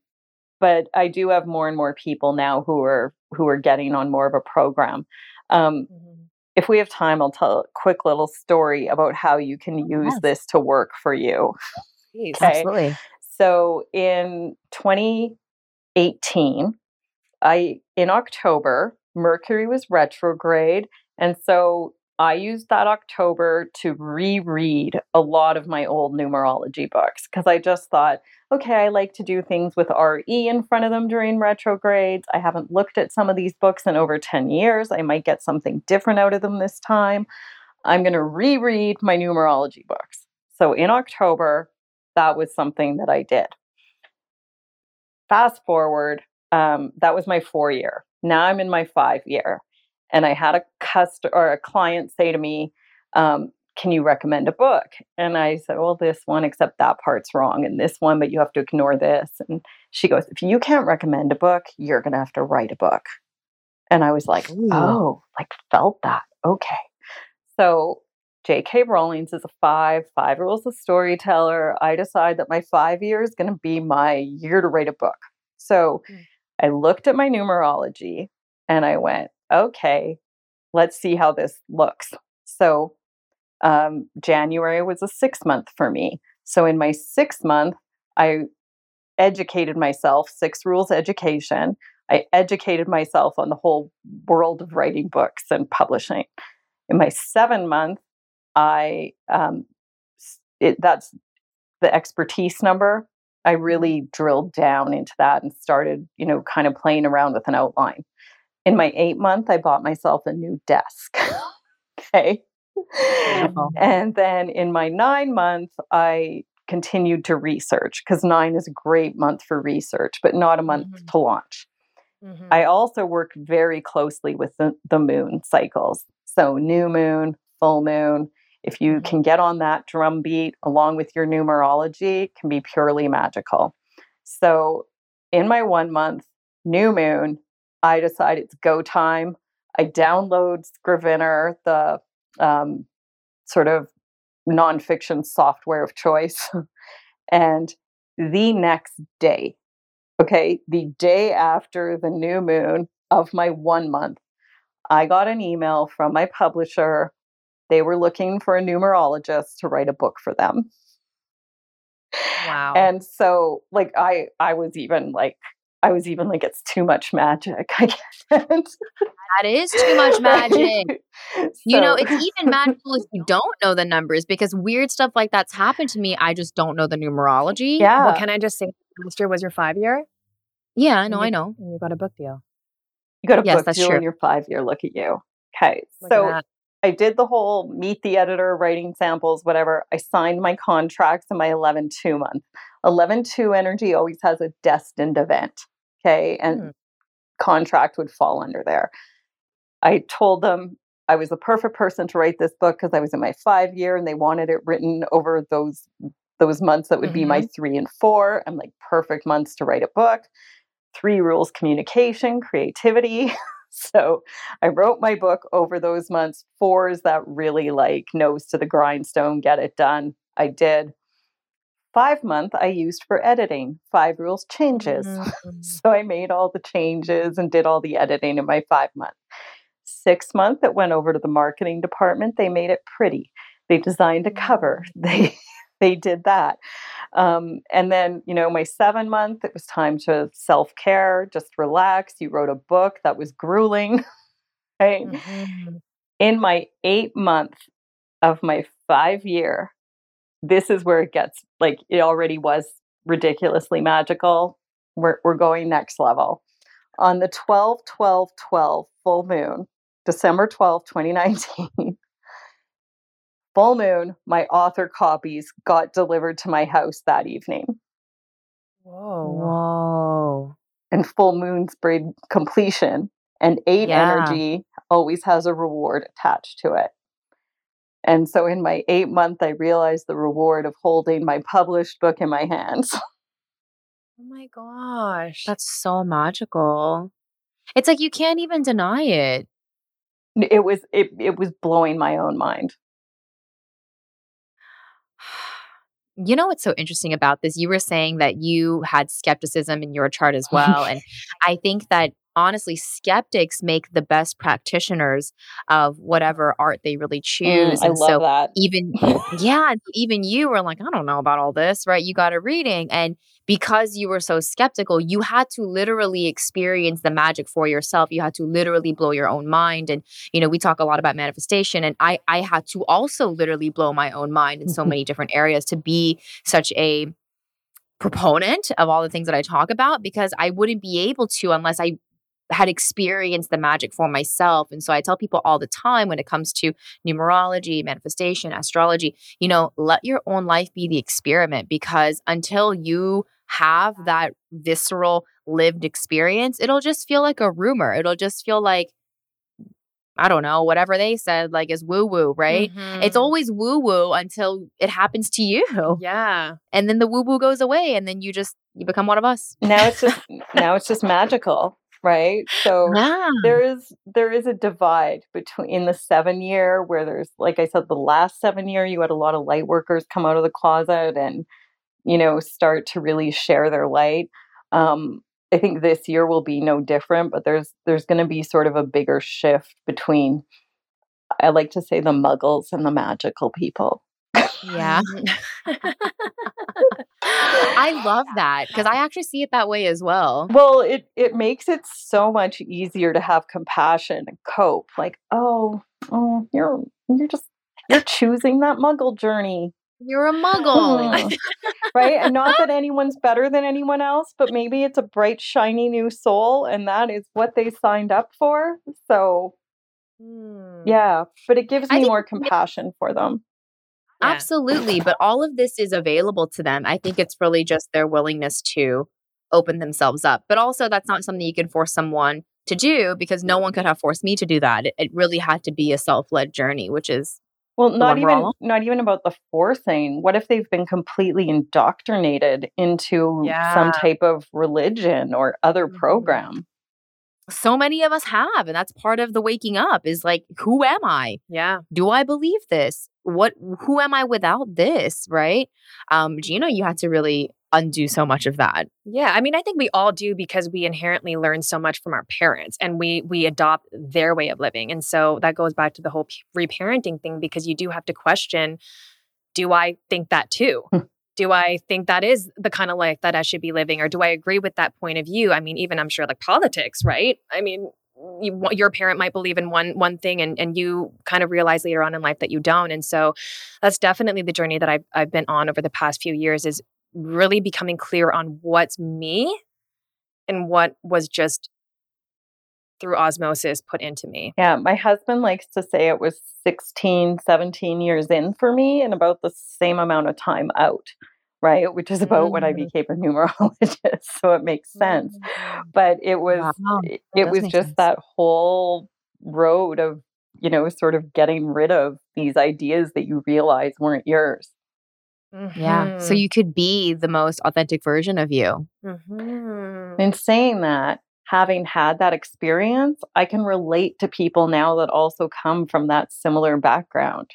but i do have more and more people now who are who are getting on more of a program um, mm-hmm. if we have time i'll tell a quick little story about how you can oh, use yes. this to work for you Please, okay? absolutely so in 2018 I in October, Mercury was retrograde, and so I used that October to reread a lot of my old numerology books because I just thought, okay, I like to do things with RE in front of them during retrogrades. I haven't looked at some of these books in over 10 years. I might get something different out of them this time. I'm going to reread my numerology books. So in October, that was something that I did. Fast forward, um, that was my four year. Now I'm in my five year. And I had a customer or a client say to me, um, can you recommend a book? And I said, well, this one, except that part's wrong, and this one, but you have to ignore this. And she goes, if you can't recommend a book, you're going to have to write a book. And I was like, Ooh. oh, like felt that. Okay. So J.K. Rowling's is a five, five rules of storyteller. I decide that my five year is going to be my year to write a book. So mm. I looked at my numerology and I went, okay, let's see how this looks. So um, January was a six month for me. So in my sixth month, I educated myself, six rules education. I educated myself on the whole world of writing books and publishing. In my seven month, I um, it, that's the expertise number. I really drilled down into that and started, you know, kind of playing around with an outline. In my eight month, I bought myself a new desk. okay. And then in my nine month, I continued to research because nine is a great month for research, but not a month mm-hmm. to launch. Mm-hmm. I also work very closely with the, the moon cycles. So, new moon, full moon, if you mm-hmm. can get on that drum beat along with your numerology, can be purely magical. So in my one month new moon, I decide it's go time. I download Scrivener, the um, sort of nonfiction software of choice. and the next day, okay, the day after the new moon of my one month, I got an email from my publisher they were looking for a numerologist to write a book for them. Wow. And so like I I was even like I was even like it's too much magic. I can't. That is too much magic. so, you know, it's even magical if you don't know the numbers because weird stuff like that's happened to me. I just don't know the numerology. Yeah. Well, can I just say last year was your five year? Yeah, no, I know. And you got a book deal. You got a yes, book that's deal true. your five year. Look at you. Okay. Look so I did the whole meet the editor, writing samples, whatever. I signed my contracts in my 11 2 month. 11 2 energy always has a destined event. Okay. And mm. contract would fall under there. I told them I was the perfect person to write this book because I was in my five year and they wanted it written over those those months that would mm-hmm. be my mm-hmm. three and four. I'm like perfect months to write a book. Three rules communication, creativity. so I wrote my book over those months. Four is that really like nose to the grindstone, get it done. I did. Five month I used for editing, five rules changes. Mm-hmm. so I made all the changes and did all the editing in my five month. Six month it went over to the marketing department. They made it pretty. They designed a cover. Mm. They they did that. Um, and then, you know, my seven month, it was time to self care, just relax. You wrote a book that was grueling. Right. Mm-hmm. In my eight month of my five year, this is where it gets like it already was ridiculously magical. We're, we're going next level. on the 12 12 12 full moon, December 12, 2019, full moon, my author copies got delivered to my house that evening. Whoa. Whoa. And full moon's bring completion and eight Yeah. energy always has a reward attached to it. And so in my eight month, I realized the reward of holding my published book in my hands. Oh my gosh. That's so magical. It's like you can't even deny it. It was it, it was blowing my own mind. You know what's so interesting about this? You were saying that you had skepticism in your chart as well. and I think that honestly, skeptics make the best practitioners of whatever art they really Mm, choose. I and love so that. even yeah, even you were like, I don't know about all this, right? You got a reading. And because you were so skeptical, you had to literally experience the magic for yourself. You had to literally blow your own mind. And, you know, we talk a lot about manifestation. And I I had to also literally blow my own mind in so many different areas to be such a proponent of all the things that I talk about because I wouldn't be able to unless I had experienced the magic for myself. And so I tell people all the time when it comes to numerology, manifestation, astrology, you know, let your own life be the experiment because until you have that visceral lived experience, it'll just feel like a rumor. It'll just feel like, I don't know, whatever they said, like is woo woo, right? It's Mhm. always woo woo until it happens to you. Yeah. And then the woo woo goes away and then you just, you become one of us. Now it's just now it's just magical, right? So there is there is a divide between in the seven year where there's like I said, the last seven year you had a lot of light workers come out of the closet and you know start to really share their light. Um, I think this year will be no different, but there's there's going to be sort of a bigger shift between I like to say the muggles and the magical people. Yeah. I love that because I actually see it that way as well. Well, it it makes it so much easier to have compassion and cope. Like, oh, oh, you're you're just you're choosing that muggle journey. You're a muggle. Hmm. right? And not that anyone's better than anyone else, but maybe it's a bright, shiny new soul, and that is what they signed up for. So, Hmm. yeah, but it gives me more compassion for them. Yeah. Absolutely. But all of this is available to them. I think it's really just their willingness to open themselves up. But also, that's not something you can force someone to do because no one could have forced me to do that. It, it really had to be a self led journey, which is Well, not even not even about the forcing. What if they've been completely indoctrinated into Yeah. some type of religion or other Mhm. program? So many of us have. And that's part of the waking up is like, who am I? Yeah. do I believe this? What who am I without this, right? Um Gina, you had to really undo so much of that. Yeah, I mean, I think we all do because we inherently learn so much from our parents, and we we adopt their way of living, and so that goes back to the whole reparenting thing because you do have to question: Do I think that too? Do I think that is the kind of life that I should be living, or do I agree with that point of view? I mean, even I'm sure like politics, right? I mean. You, your parent might believe in one one thing, and and you kind of realize later on in life that you don't, and so that's definitely the journey that I've I've been on over the past few years. Is really becoming clear on what's me and what was just through osmosis put into me. Yeah, my husband likes to say it was 16, 17 years in for me and about the same amount of time out, right? Which is about when I mm-hmm. became a numerologist. So it makes sense. Mm-hmm. But it was Wow, it, it was just sense. that whole road of, you know, sort of getting rid of these ideas that you realize weren't yours. Yeah. So mm-hmm. you could be the most authentic version of you. In saying that, having had that experience, I can relate to people now that also come from that similar background.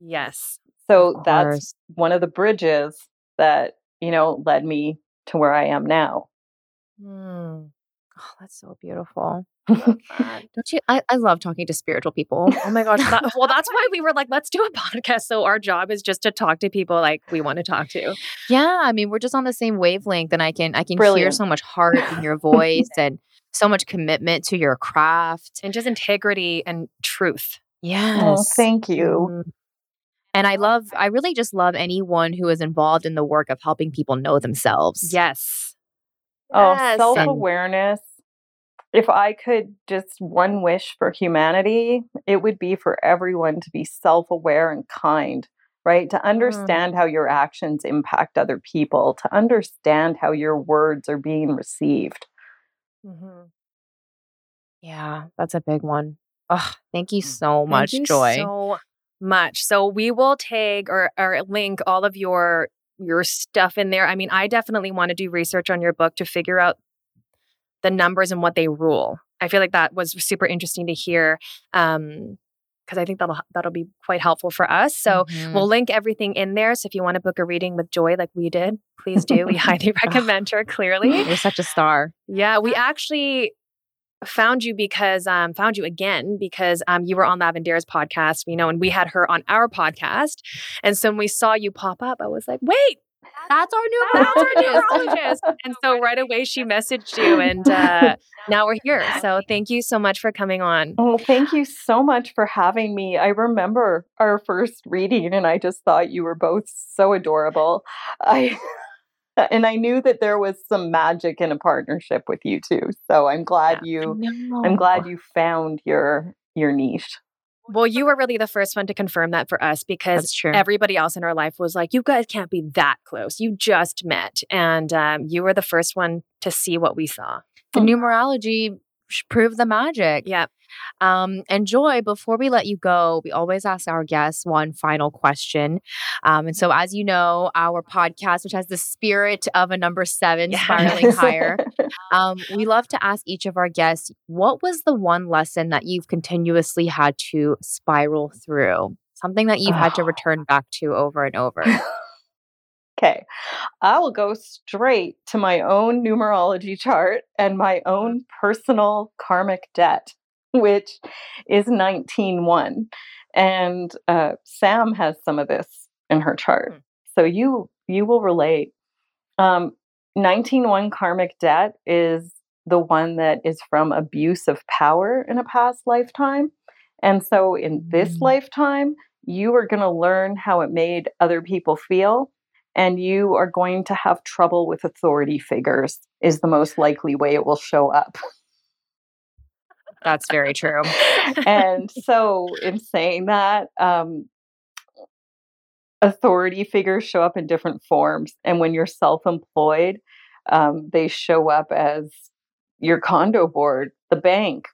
yes. So that's one of the bridges that, you know, led me to where I am now. Mm. Oh, that's so beautiful. Don't you? I, I love talking to spiritual people. Oh my gosh. that- well, that's why we were like, let's do a podcast. So our job is just to talk to people like we want to talk to. yeah, I mean, we're just on the same wavelength, and I can I can hear so much heart in your voice and so much commitment to your craft. And just integrity and truth. Yes. Oh, thank you. Mm. And I love, I really just love anyone who is involved in the work of helping people know themselves. Oh, Yes. Yes. self awareness if I could just one wish for humanity, it would be for everyone to be self aware and kind, right? To Mm. understand how your actions impact other people, to understand how your words are being received. Mm-hmm. Yeah, that's a big one. Oh, thank you so much, Thank you Joy. so much. So we will tag or, or link all of your your stuff in there. I mean, I definitely want to do research on your book to figure out the numbers and what they rule. I feel like that was super interesting to hear. Um, because I think that'll that'll be quite helpful for us. So Mhm. we'll link everything in there. So if you want to book a reading with Joy like we did, please do. We highly recommend her, clearly. you're such a star. Yeah, we actually found you because um found you again because um you were on Lavender's podcast, you know, and we had her on our podcast. And so when we saw you pop up, I was like, wait, That's our new that's our numerologist. And so right away she messaged you and uh now we're here. So thank you so much for coming on. Oh, thank you so much for having me. I remember our first reading and I just thought you were both so adorable. I and I knew that there was some magic in a partnership with you two. So I'm glad you I'm glad you found your your niche. Well, you were really the first one to confirm that for us because everybody else in our life was like, you guys can't be that close. You just met. And um, you were the first one to see what we saw. the numerology proved the magic. Yep. Um, and Joy, before we let you go, we always ask our guests one final question. Um, and so, as you know, our podcast, which has the spirit of a number seven, Yeah. spiraling higher, um, we love to ask each of our guests, what was the one lesson that you've continuously had to spiral through? Something that you've had to Oh. return back to over and over. Okay. I will go straight to my own numerology chart and my own personal karmic debt, which is 19.1. And uh, Sam has some of this in her chart. Hmm. So you you will relate. Um, 19.1 karmic debt is the one that is from abuse of power in a past lifetime. And so in this Mm. lifetime, you are going to learn how it made other people feel and you are going to have trouble with authority figures is the most likely way it will show up That's very true. and so in saying that um, authority figures show up in different forms and when you're self-employed um, they show up as your condo board the bank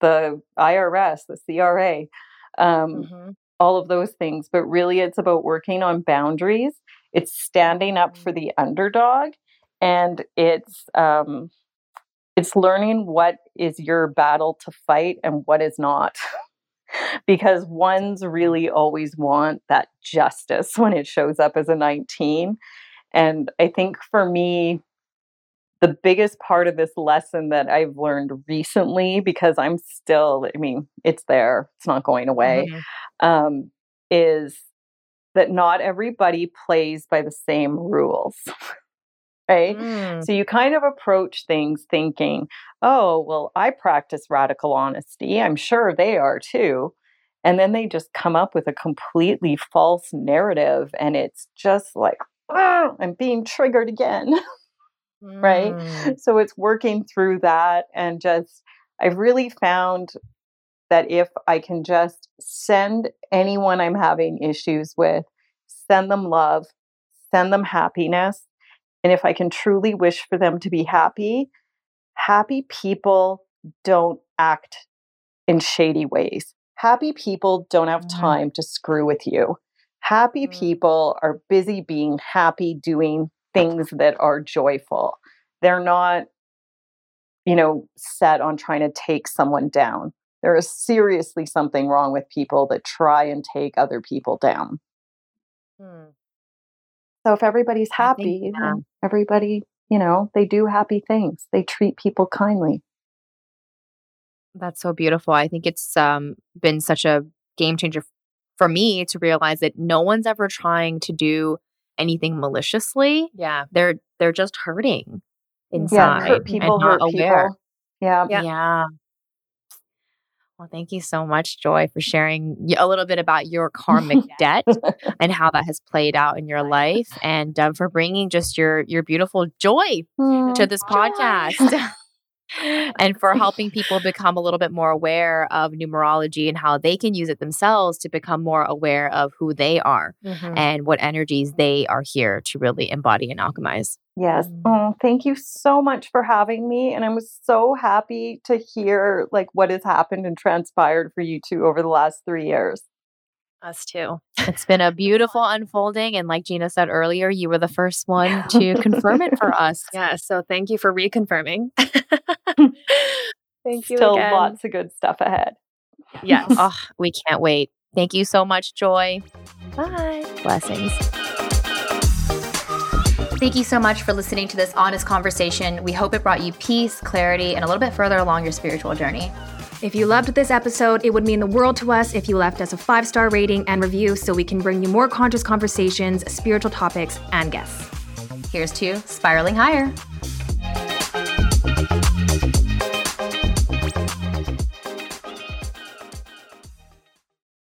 the irs the cra um, Mhm. all of those things but really it's about working on boundaries it's standing up for the underdog and it's um it's learning what is your battle to fight and what is not. Because ones really always want that justice when it shows up as a 19 and i think for me the biggest part of this lesson that I've learned recently, because I'm still, I mean, it's there, it's not going away, Mhm. um, is that not everybody plays by the same rules. right? Mm. So you kind of approach things thinking, oh, well, I practice radical honesty. I'm sure they are too. And then they just come up with a completely false narrative. And it's just like, "Ah, I'm being triggered again. right? Mm. so it's working through that and just i've really found that if i can just send anyone i'm having issues with send them love send them happiness and if i can truly wish for them to be happy happy people don't act in shady ways happy people don't have Mhm. time to screw with you happy Mm. people are busy being happy doing things that are joyful they're not you know set on trying to take someone down there is seriously something wrong with people that try and take other people down Mm. so if everybody's happy everybody you know they do happy things they treat people kindly That's so beautiful. I think it's um, been such a game changer for me to realize that no one's ever trying to do anything maliciously. Yeah. They're they're just hurting inside. yeah hurt people hurt aware. people yeah Yeah. Yeah. Well, thank you so much, Joy, for sharing a little bit about your karmic debt and how that has played out in your life, and um, for bringing just your your beautiful joy to this podcast. and for helping people become a little bit more aware of numerology and how they can use it themselves to become more aware of who they are mm-hmm. and what energies they are here to really embody and alchemize. Yes. Oh, thank you so much for having me. And I'm so happy to hear like what has happened and transpired for you two over the last three years. Us too. It's been a beautiful unfolding. And like Gina said earlier, you were the first one to confirm it for us. Yeah. So thank you for reconfirming. thank you. Still again. lots of good stuff ahead. Yes. oh, we can't wait. Thank you so much, Joy. Bye. Blessings. Thank you so much for listening to this honest conversation. We hope it brought you peace, clarity, and a little bit further along your spiritual journey. If you loved this episode, it would mean the world to us if you left us a five star rating and review so we can bring you more conscious conversations, spiritual topics, and guests. Here's to spiraling higher.